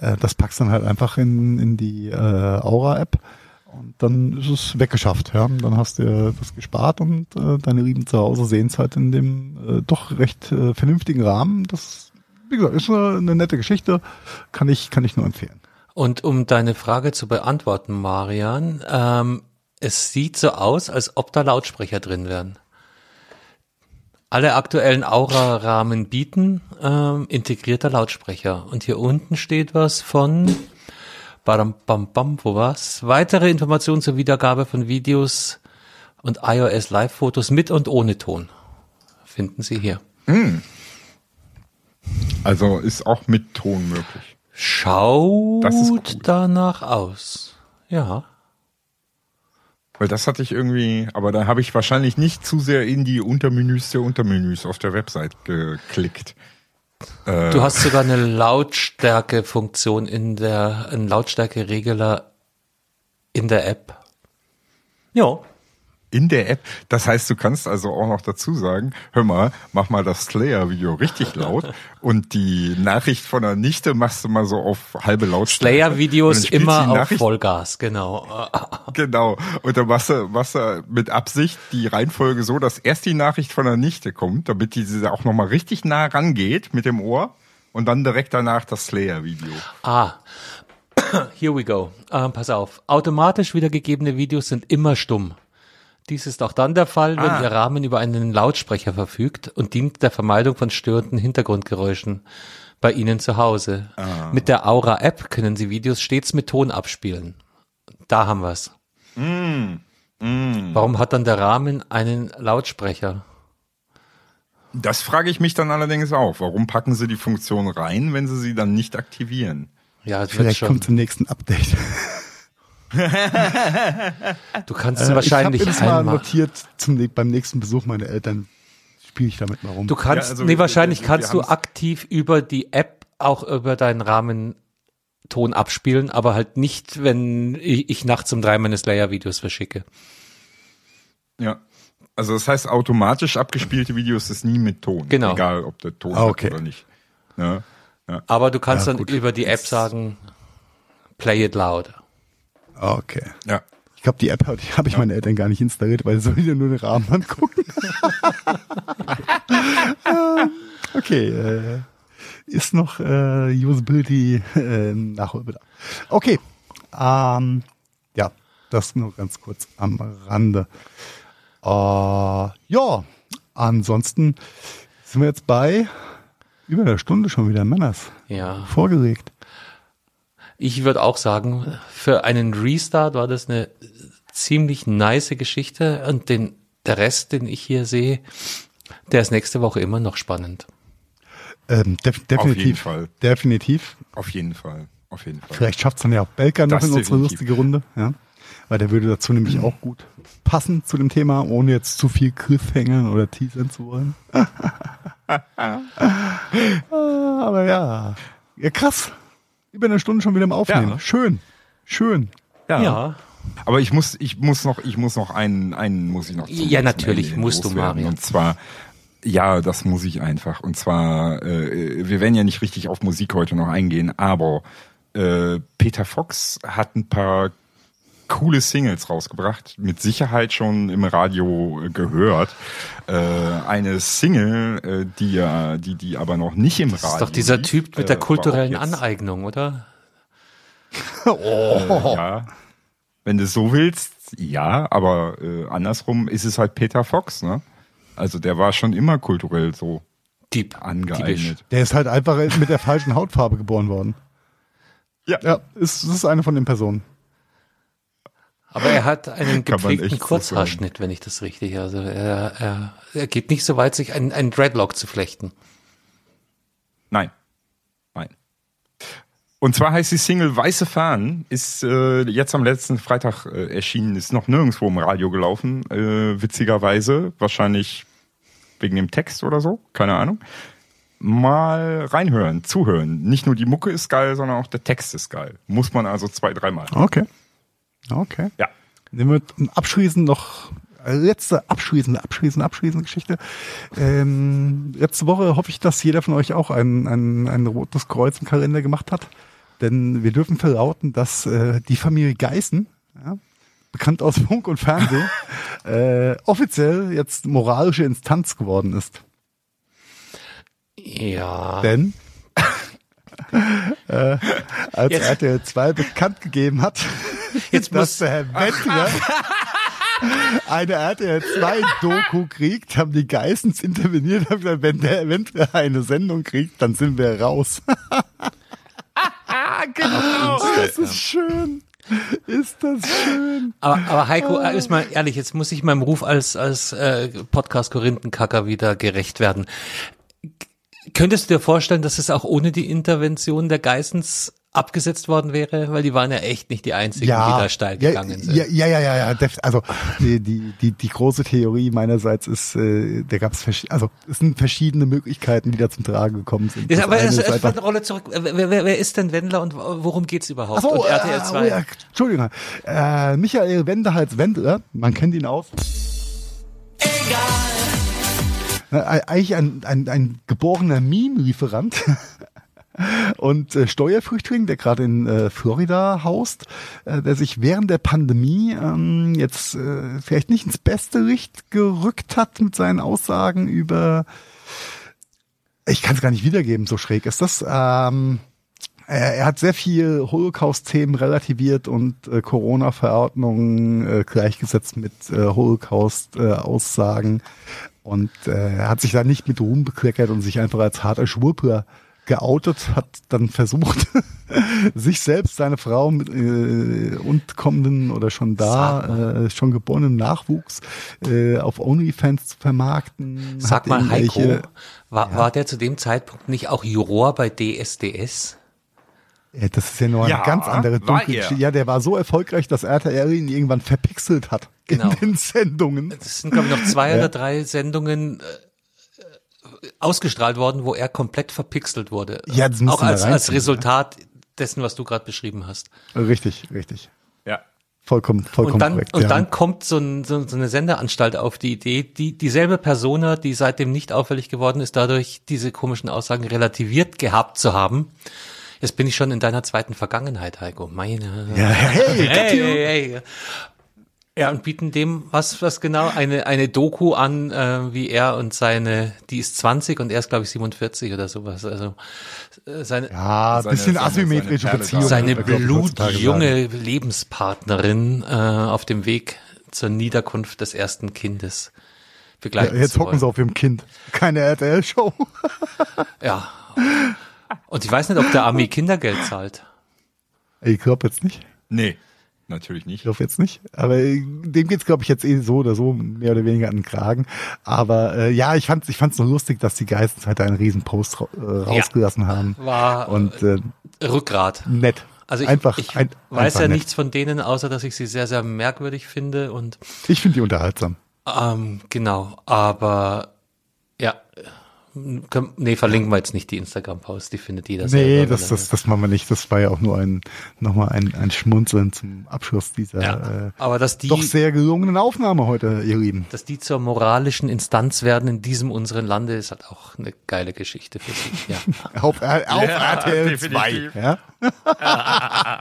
B: äh, das packst dann halt einfach in, in die äh, Aura-App und dann ist es weggeschafft. Ja? Und Dann hast du das gespart und äh, deine Lieben zu Hause sehen es halt in dem äh, doch recht äh, vernünftigen Rahmen. Das, wie gesagt, ist eine, eine nette Geschichte, kann ich, kann ich nur empfehlen.
C: Und um deine Frage zu beantworten, Marian, ähm, es sieht so aus, als ob da Lautsprecher drin wären. Alle aktuellen Aura-Rahmen bieten ähm, integrierter Lautsprecher. Und hier unten steht was von Badam, bam, bam, wo war's? Weitere Informationen zur Wiedergabe von Videos und iOS Live-Fotos mit und ohne Ton finden Sie hier.
A: Also ist auch mit Ton möglich.
C: Schaut
A: Das ist gut.
C: danach aus. Ja.
A: Weil das hatte ich irgendwie, aber da habe ich wahrscheinlich nicht zu sehr in die Untermenüs der Untermenüs auf der Website geklickt.
C: Du hast sogar eine Lautstärke-Funktion in der, ein Lautstärke-Regler in der App. Ja.
A: In der App. Das heißt, du kannst also auch noch dazu sagen, hör mal, mach mal das Slayer-Video richtig laut und die Nachricht von der Nichte machst du mal so auf halbe Lautstärke.
C: Slayer-Videos immer auf Vollgas, genau.
A: Genau. Und dann machst du, machst du mit Absicht die Reihenfolge so, dass erst die Nachricht von der Nichte kommt, damit diese auch nochmal richtig nah rangeht mit dem Ohr und dann direkt danach das Slayer-Video.
C: Ah, here we go. Ähm, pass auf. Automatisch wiedergegebene Videos sind immer stumm. Dies ist auch dann der Fall, wenn
A: Ah.
C: Ihr Rahmen über einen Lautsprecher verfügt und dient der Vermeidung von störenden Hintergrundgeräuschen bei Ihnen zu Hause.
A: Ah.
C: Mit der Aura-App können Sie Videos stets mit Ton abspielen. Da haben wir's.
A: Mm.
C: Warum hat dann der Rahmen einen Lautsprecher?
A: Das frage ich mich dann allerdings auch. Warum packen sie die Funktion rein, wenn sie sie dann nicht aktivieren?
C: Ja, es wird
B: Vielleicht
C: schon.
B: kommt zum nächsten Update.
C: Du kannst
B: Äh,
C: wahrscheinlich
B: ich habe mal
C: einmal.
B: notiert zum, beim nächsten Besuch meiner Eltern spiele ich damit mal rum.
C: Du kannst,
A: Ja, also
C: nee,
A: wir-
C: wahrscheinlich
A: wir-
C: kannst
A: wir
C: du
A: haben's-
C: aktiv über die App auch über deinen Rahmen Ton abspielen, aber halt nicht, wenn ich, ich nachts um drei meine Slayer-Videos verschicke.
A: Ja. Also das heißt, automatisch abgespielte Videos ist nie mit Ton.
C: Genau.
A: Egal, ob der Ton
B: Ah, okay.
A: hat oder nicht. Ja.
C: Aber du kannst
B: Ja,
C: dann
B: gut.
C: über die App sagen, play it loud.
B: Okay.
A: ja.
B: Ich glaube, die App habe ich, hab ich meine Eltern gar nicht installiert, weil sie sollen ja nur den Rahmen angucken. Ähm, okay, äh, ist noch äh, Usability äh, Nachholbedarf. Okay, ähm, ja, das nur ganz kurz am Rande. Äh, ja, ansonsten sind wir jetzt bei über einer Stunde schon wieder Männers
C: Ja.
B: vorgelegt.
C: Ich würde auch sagen, für einen Restart war das eine ziemlich nice Geschichte und den, der Rest, den ich hier sehe, der ist nächste Woche immer noch spannend.
B: Ähm, def definitiv,
A: jeden Fall.
B: definitiv.
A: Auf jeden Fall. Auf jeden Fall.
B: Vielleicht schafft's dann ja auch Belka noch in unsere
A: definitiv.
B: lustige Runde, ja. Weil der würde dazu nämlich auch gut passen zu dem Thema, ohne jetzt zu viel Cliffhangern oder teasern zu wollen. Aber ja. Ja, krass. Über eine Stunde schon wieder im Aufnehmen.
A: Ja.
B: Schön. Schön.
C: Ja.
A: Aber ich muss, ich muss noch, ich muss noch einen, einen muss ich noch. zum-
C: Ja, natürlich musst du. Marian.
A: Und zwar, ja, das muss ich einfach. Und zwar, äh, wir werden ja nicht richtig auf Musik heute noch eingehen, aber äh, Peter Fox hat ein paar coole Singles rausgebracht, mit Sicherheit schon im Radio äh, gehört. Äh, eine Single, äh, die ja, die, die aber noch nicht im
C: Das
A: Radio.
C: ist doch dieser
A: lief,
C: Typ mit
A: äh,
C: der
A: auch
C: kulturellen
A: jetzt-
C: Aneignung, oder?
A: Äh, ja. Wenn du es so willst, ja, aber äh, andersrum ist es halt Peter Fox, ne? Also der war schon immer kulturell so
C: Dieb.
A: angeeignet.
C: Typisch.
B: Der ist halt einfach mit der falschen Hautfarbe geboren worden.
A: Ja.
B: Ja, ist, ist eine von den Personen.
C: Aber er hat einen gepflegten
A: echt so
C: Kurzhaarschnitt, wenn ich das richtig. Also er, er, er geht nicht so weit, sich einen, einen Dreadlock zu flechten.
A: Nein. Nein. Und zwar heißt die Single Weiße Fahnen, ist äh, jetzt am letzten Freitag äh, erschienen, ist noch nirgendwo im Radio gelaufen, äh, witzigerweise, wahrscheinlich wegen dem Text oder so, keine Ahnung. Mal reinhören, zuhören. Nicht nur die Mucke ist geil, sondern auch der Text ist geil. Muss man also zwei, dreimal.
B: Okay. Okay.
A: Ja.
B: Nehmen wir abschließend noch äh, letzte abschließende, abschließende, abschließende Geschichte. Ähm, letzte Woche hoffe ich, dass jeder von euch auch ein, ein, ein rotes Kreuz im Kalender gemacht hat. Denn wir dürfen verlauten, dass äh, die Familie Geißen, ja, bekannt aus Funk und Fernsehen, äh, offiziell jetzt moralische Instanz geworden ist.
C: Ja.
B: Denn äh, als
C: Jetzt-
B: RTL 2 bekannt gegeben hat,
C: Jetzt
B: dass der Herr Wendler eine RTL 2 Doku kriegt, haben die Geissens interveniert, haben gesagt, wenn der Wendler eine Sendung kriegt, dann sind wir raus.
C: genau.
B: Das ist schön. Ist das schön.
C: Aber, aber Heiko, ist mal ehrlich, jetzt muss ich meinem Ruf als, als äh, Podcast-Korinthenkacker wieder gerecht werden. Könntest du dir vorstellen, dass es auch ohne die Intervention der Geissens abgesetzt worden wäre? Weil die waren ja echt nicht die einzigen, die da steil
B: ja,
C: gegangen sind.
B: Ja, ja, ja, ja, ja. Also die, die, die, die große Theorie meinerseits ist, äh, da gab es also es sind verschiedene Möglichkeiten, die da zum Tragen gekommen sind.
C: Ja,
B: Das
C: aber es,
B: ist
C: es
B: einfach-
C: eine Rolle zurück. Wer, wer, wer ist denn Wendler und worum geht's überhaupt?
B: Ach so,
C: und RTL
B: äh,
C: 2.
B: oh ja, Entschuldigung. Äh, Michael Wendehals Wendler, man kennt ihn aus. Egal. Eigentlich ein, ein, ein geborener Meme-Lieferant und äh, Steuerflüchtling, der gerade in äh, Florida haust, äh, der sich während der Pandemie ähm, jetzt äh, vielleicht nicht ins beste Licht gerückt hat mit seinen Aussagen über ich kann es gar nicht wiedergeben, so schräg ist das. Ähm, er, hat sehr viel Holocaust-Themen relativiert und äh, Corona-Verordnungen äh, gleichgesetzt mit äh, Holocaust-Aussagen. Und äh, er hat sich da nicht mit Ruhm bekleckert und sich einfach als harter Schwurper geoutet, hat dann versucht, sich selbst, seine Frau mit, äh, und kommenden oder schon da, äh, schon geborenen Nachwuchs äh, auf OnlyFans zu vermarkten.
C: Sag mal, Heiko, war, war der zu dem Zeitpunkt nicht auch Juror bei DSDS?
B: Das ist ja nur eine
A: Ja,
B: ganz andere
A: er.
B: Geschichte. Ja, der war so erfolgreich, dass RTL ihn irgendwann verpixelt hat
C: Genau.
B: in den Sendungen.
C: Es sind, glaube ich, noch zwei
B: Ja.
C: oder drei Sendungen äh, ausgestrahlt worden, wo er komplett verpixelt wurde.
B: Ja, das
C: Auch als, als Resultat dessen, was du gerade beschrieben hast.
B: Richtig, richtig.
A: Ja.
B: Vollkommen, vollkommen
C: Und dann,
B: korrekt.
C: und
B: ja.
C: dann kommt so, ein, so, so eine Sendeanstalt auf die Idee, die dieselbe Persona, die seitdem nicht auffällig geworden ist, dadurch diese komischen Aussagen relativiert gehabt zu haben. Jetzt bin ich schon in deiner zweiten Vergangenheit, Heiko. Meine.
B: ja, hey,
C: hey, hey, hey. Ja, und bieten dem was, was genau? Eine, eine Doku an, äh, wie er und seine, die ist 20 und er ist, glaube ich, 47 oder sowas. Also äh, seine,
B: ja, ein
A: Seine-
B: bisschen
A: seine-
B: asymmetrische
A: seine
B: Beziehung.
C: seine blutjunge. Lebenspartnerin äh, auf dem Weg zur Niederkunft des ersten Kindes
B: Ja, jetzt
C: zu
B: hocken sie auf ihrem Kind. Keine RTL-Show.
C: Ja. Und ich weiß nicht, ob der Ami Kindergeld zahlt.
B: Ich glaube jetzt nicht.
A: Nee, natürlich
B: Ich
A: nicht.
B: glaube jetzt nicht. Aber äh, dem geht's glaube ich, jetzt eh so oder so mehr oder weniger an den Kragen. Aber äh, ja, ich fand's, ich fand's nur lustig, dass die Geistens halt einen riesen Post ra äh, rausgelassen haben.
C: War
B: Und äh,
C: Rückgrat.
B: nett.
C: Also ich,
B: einfach,
C: ich
B: ein,
C: weiß
B: einfach
C: ja
B: nett.
C: nichts von denen, außer dass ich sie sehr, sehr merkwürdig finde und
B: Ich finde die unterhaltsam.
C: ähm, genau, aber ja, nee, verlinken wir jetzt nicht die Instagram-Post, die findet jeder
B: Nee,
C: selber.
B: das, das, das machen wir nicht. Das war ja auch nur ein nochmal ein, ein Schmunzeln zum Abschluss dieser
C: ja,
B: äh,
C: aber dass die,
B: doch sehr gelungenen Aufnahme heute, ihr Lieben.
C: dass die zur moralischen Instanz werden in diesem unseren Lande, ist halt auch eine geile Geschichte für sich. Ja.
B: Auf, äh, auf
A: Ja,
B: RTL 2.
A: definitiv.
B: Ja?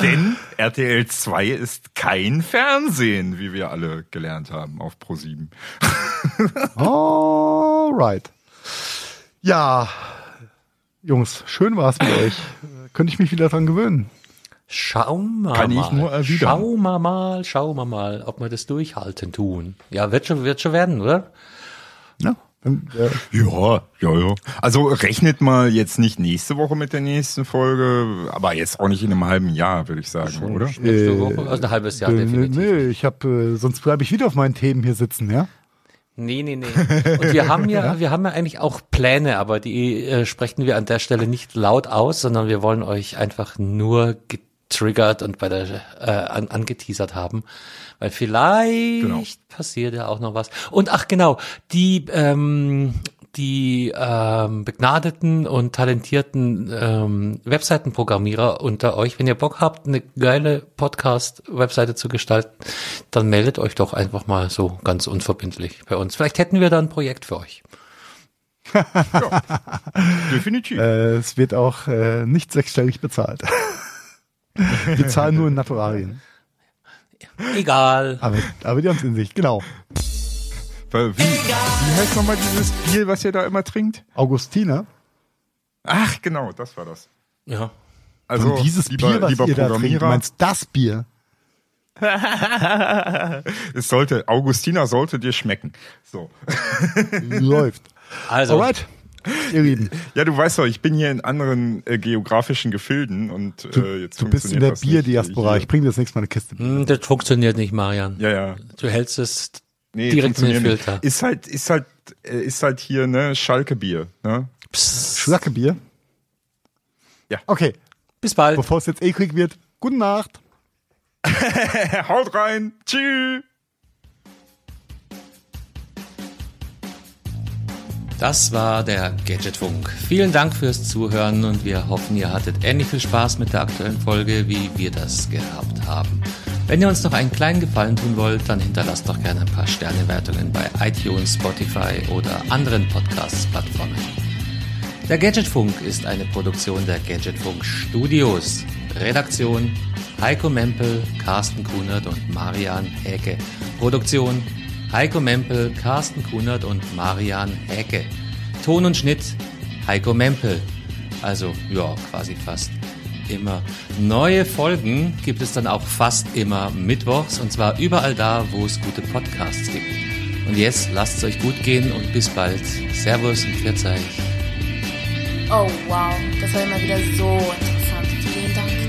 A: Denn RTL 2 ist kein Fernsehen, wie wir alle gelernt haben auf Pro7.
B: Alright. Ja, Jungs, schön war's mit euch. Äh, Könnte ich mich wieder dran gewöhnen.
C: Schauen wir
A: Kann ich
C: mal.
A: nur erwidern.
C: Schauen wir mal, schauen wir mal, ob wir das durchhalten tun. Ja, wird schon, wird schon werden, oder?
B: Ja. Äh,
A: Ja, ja, ja. Also rechnet mal jetzt nicht nächste Woche mit der nächsten Folge, aber jetzt auch nicht in einem halben Jahr, würde ich sagen, oder?
C: Nächste Woche, also ein halbes Jahr
B: äh,
C: definitiv.
B: nee, ich habe, äh, sonst bleibe ich wieder auf meinen Themen hier sitzen, ja?
C: Nee, nee, nee. Und wir haben ja, wir haben ja eigentlich auch Pläne, aber die äh, sprechen wir an der Stelle nicht laut aus, sondern wir wollen euch einfach nur getriggert und bei der äh, an, angeteasert haben, weil vielleicht
A: Genau.
C: passiert ja auch noch was. Und ach genau, die ähm, die ähm, begnadeten und talentierten ähm, Webseitenprogrammierer unter euch, wenn ihr Bock habt, eine geile Podcast-Webseite zu gestalten, dann meldet euch doch einfach mal so ganz unverbindlich bei uns. Vielleicht hätten wir da ein Projekt für euch.
A: Definitiv.
B: Äh, es wird auch äh, nicht sechsstellig bezahlt. Wir zahlen nur in Naturalien.
C: Egal.
B: Aber, aber die haben es in sich, genau.
A: Wie, wie heißt nochmal dieses Bier, was ihr da immer trinkt?
B: Augustiner,
A: Ach, genau, das war das.
C: Ja.
A: Also
B: und dieses
A: lieber,
B: Bier, was
A: lieber
B: ihr da trinkt, du
A: Programmierer,
B: meinst das Bier?
A: es sollte, Augustiner sollte dir schmecken. So.
B: Läuft.
C: Also,
B: Alright, ihr Lieben.
A: Ja, du weißt doch, ich bin hier in anderen äh, geografischen Gefilden und äh, jetzt
B: Du bist in der Bierdiaspora. Ich bring dir das nächste Mal eine Kiste.
C: hm, das funktioniert nicht, Marian.
A: Ja, ja.
C: Du hältst es
A: Nee,
C: direkt in den
A: funktioniert nicht.
C: Filter.
A: Ist halt, ist halt, äh, ist halt hier, ne, Schalke-Bier, ne?
C: Psst.
B: Schlackebier?
A: Ja.
B: Okay,
C: Bis bald.
B: bevor es jetzt eklig wird, gute Nacht.
A: Haut rein! Tschüss!
C: Das war der Gadgetfunk. Vielen Dank fürs Zuhören und wir hoffen, ihr hattet ähnlich viel Spaß mit der aktuellen Folge, wie wir das gehabt haben. Wenn ihr uns noch einen kleinen Gefallen tun wollt, dann hinterlasst doch gerne ein paar Sternewertungen bei iTunes, Spotify oder anderen Podcast-Plattformen. Der Gadgetfunk ist eine Produktion der Gadgetfunk Studios. Redaktion Heiko Mempel, Carsten Kunert und Marian Häke. Produktion Heiko Mempel, Carsten Kunert und Marian Häke. Ton und Schnitt Heiko Mempel. Also, ja, quasi fast immer. Neue Folgen gibt es dann auch fast immer mittwochs und zwar überall da, wo es gute Podcasts gibt. Und jetzt lasst es euch gut gehen und bis bald. Servus und Pfiat.
D: Oh wow, das war immer wieder so interessant. Vielen Dank.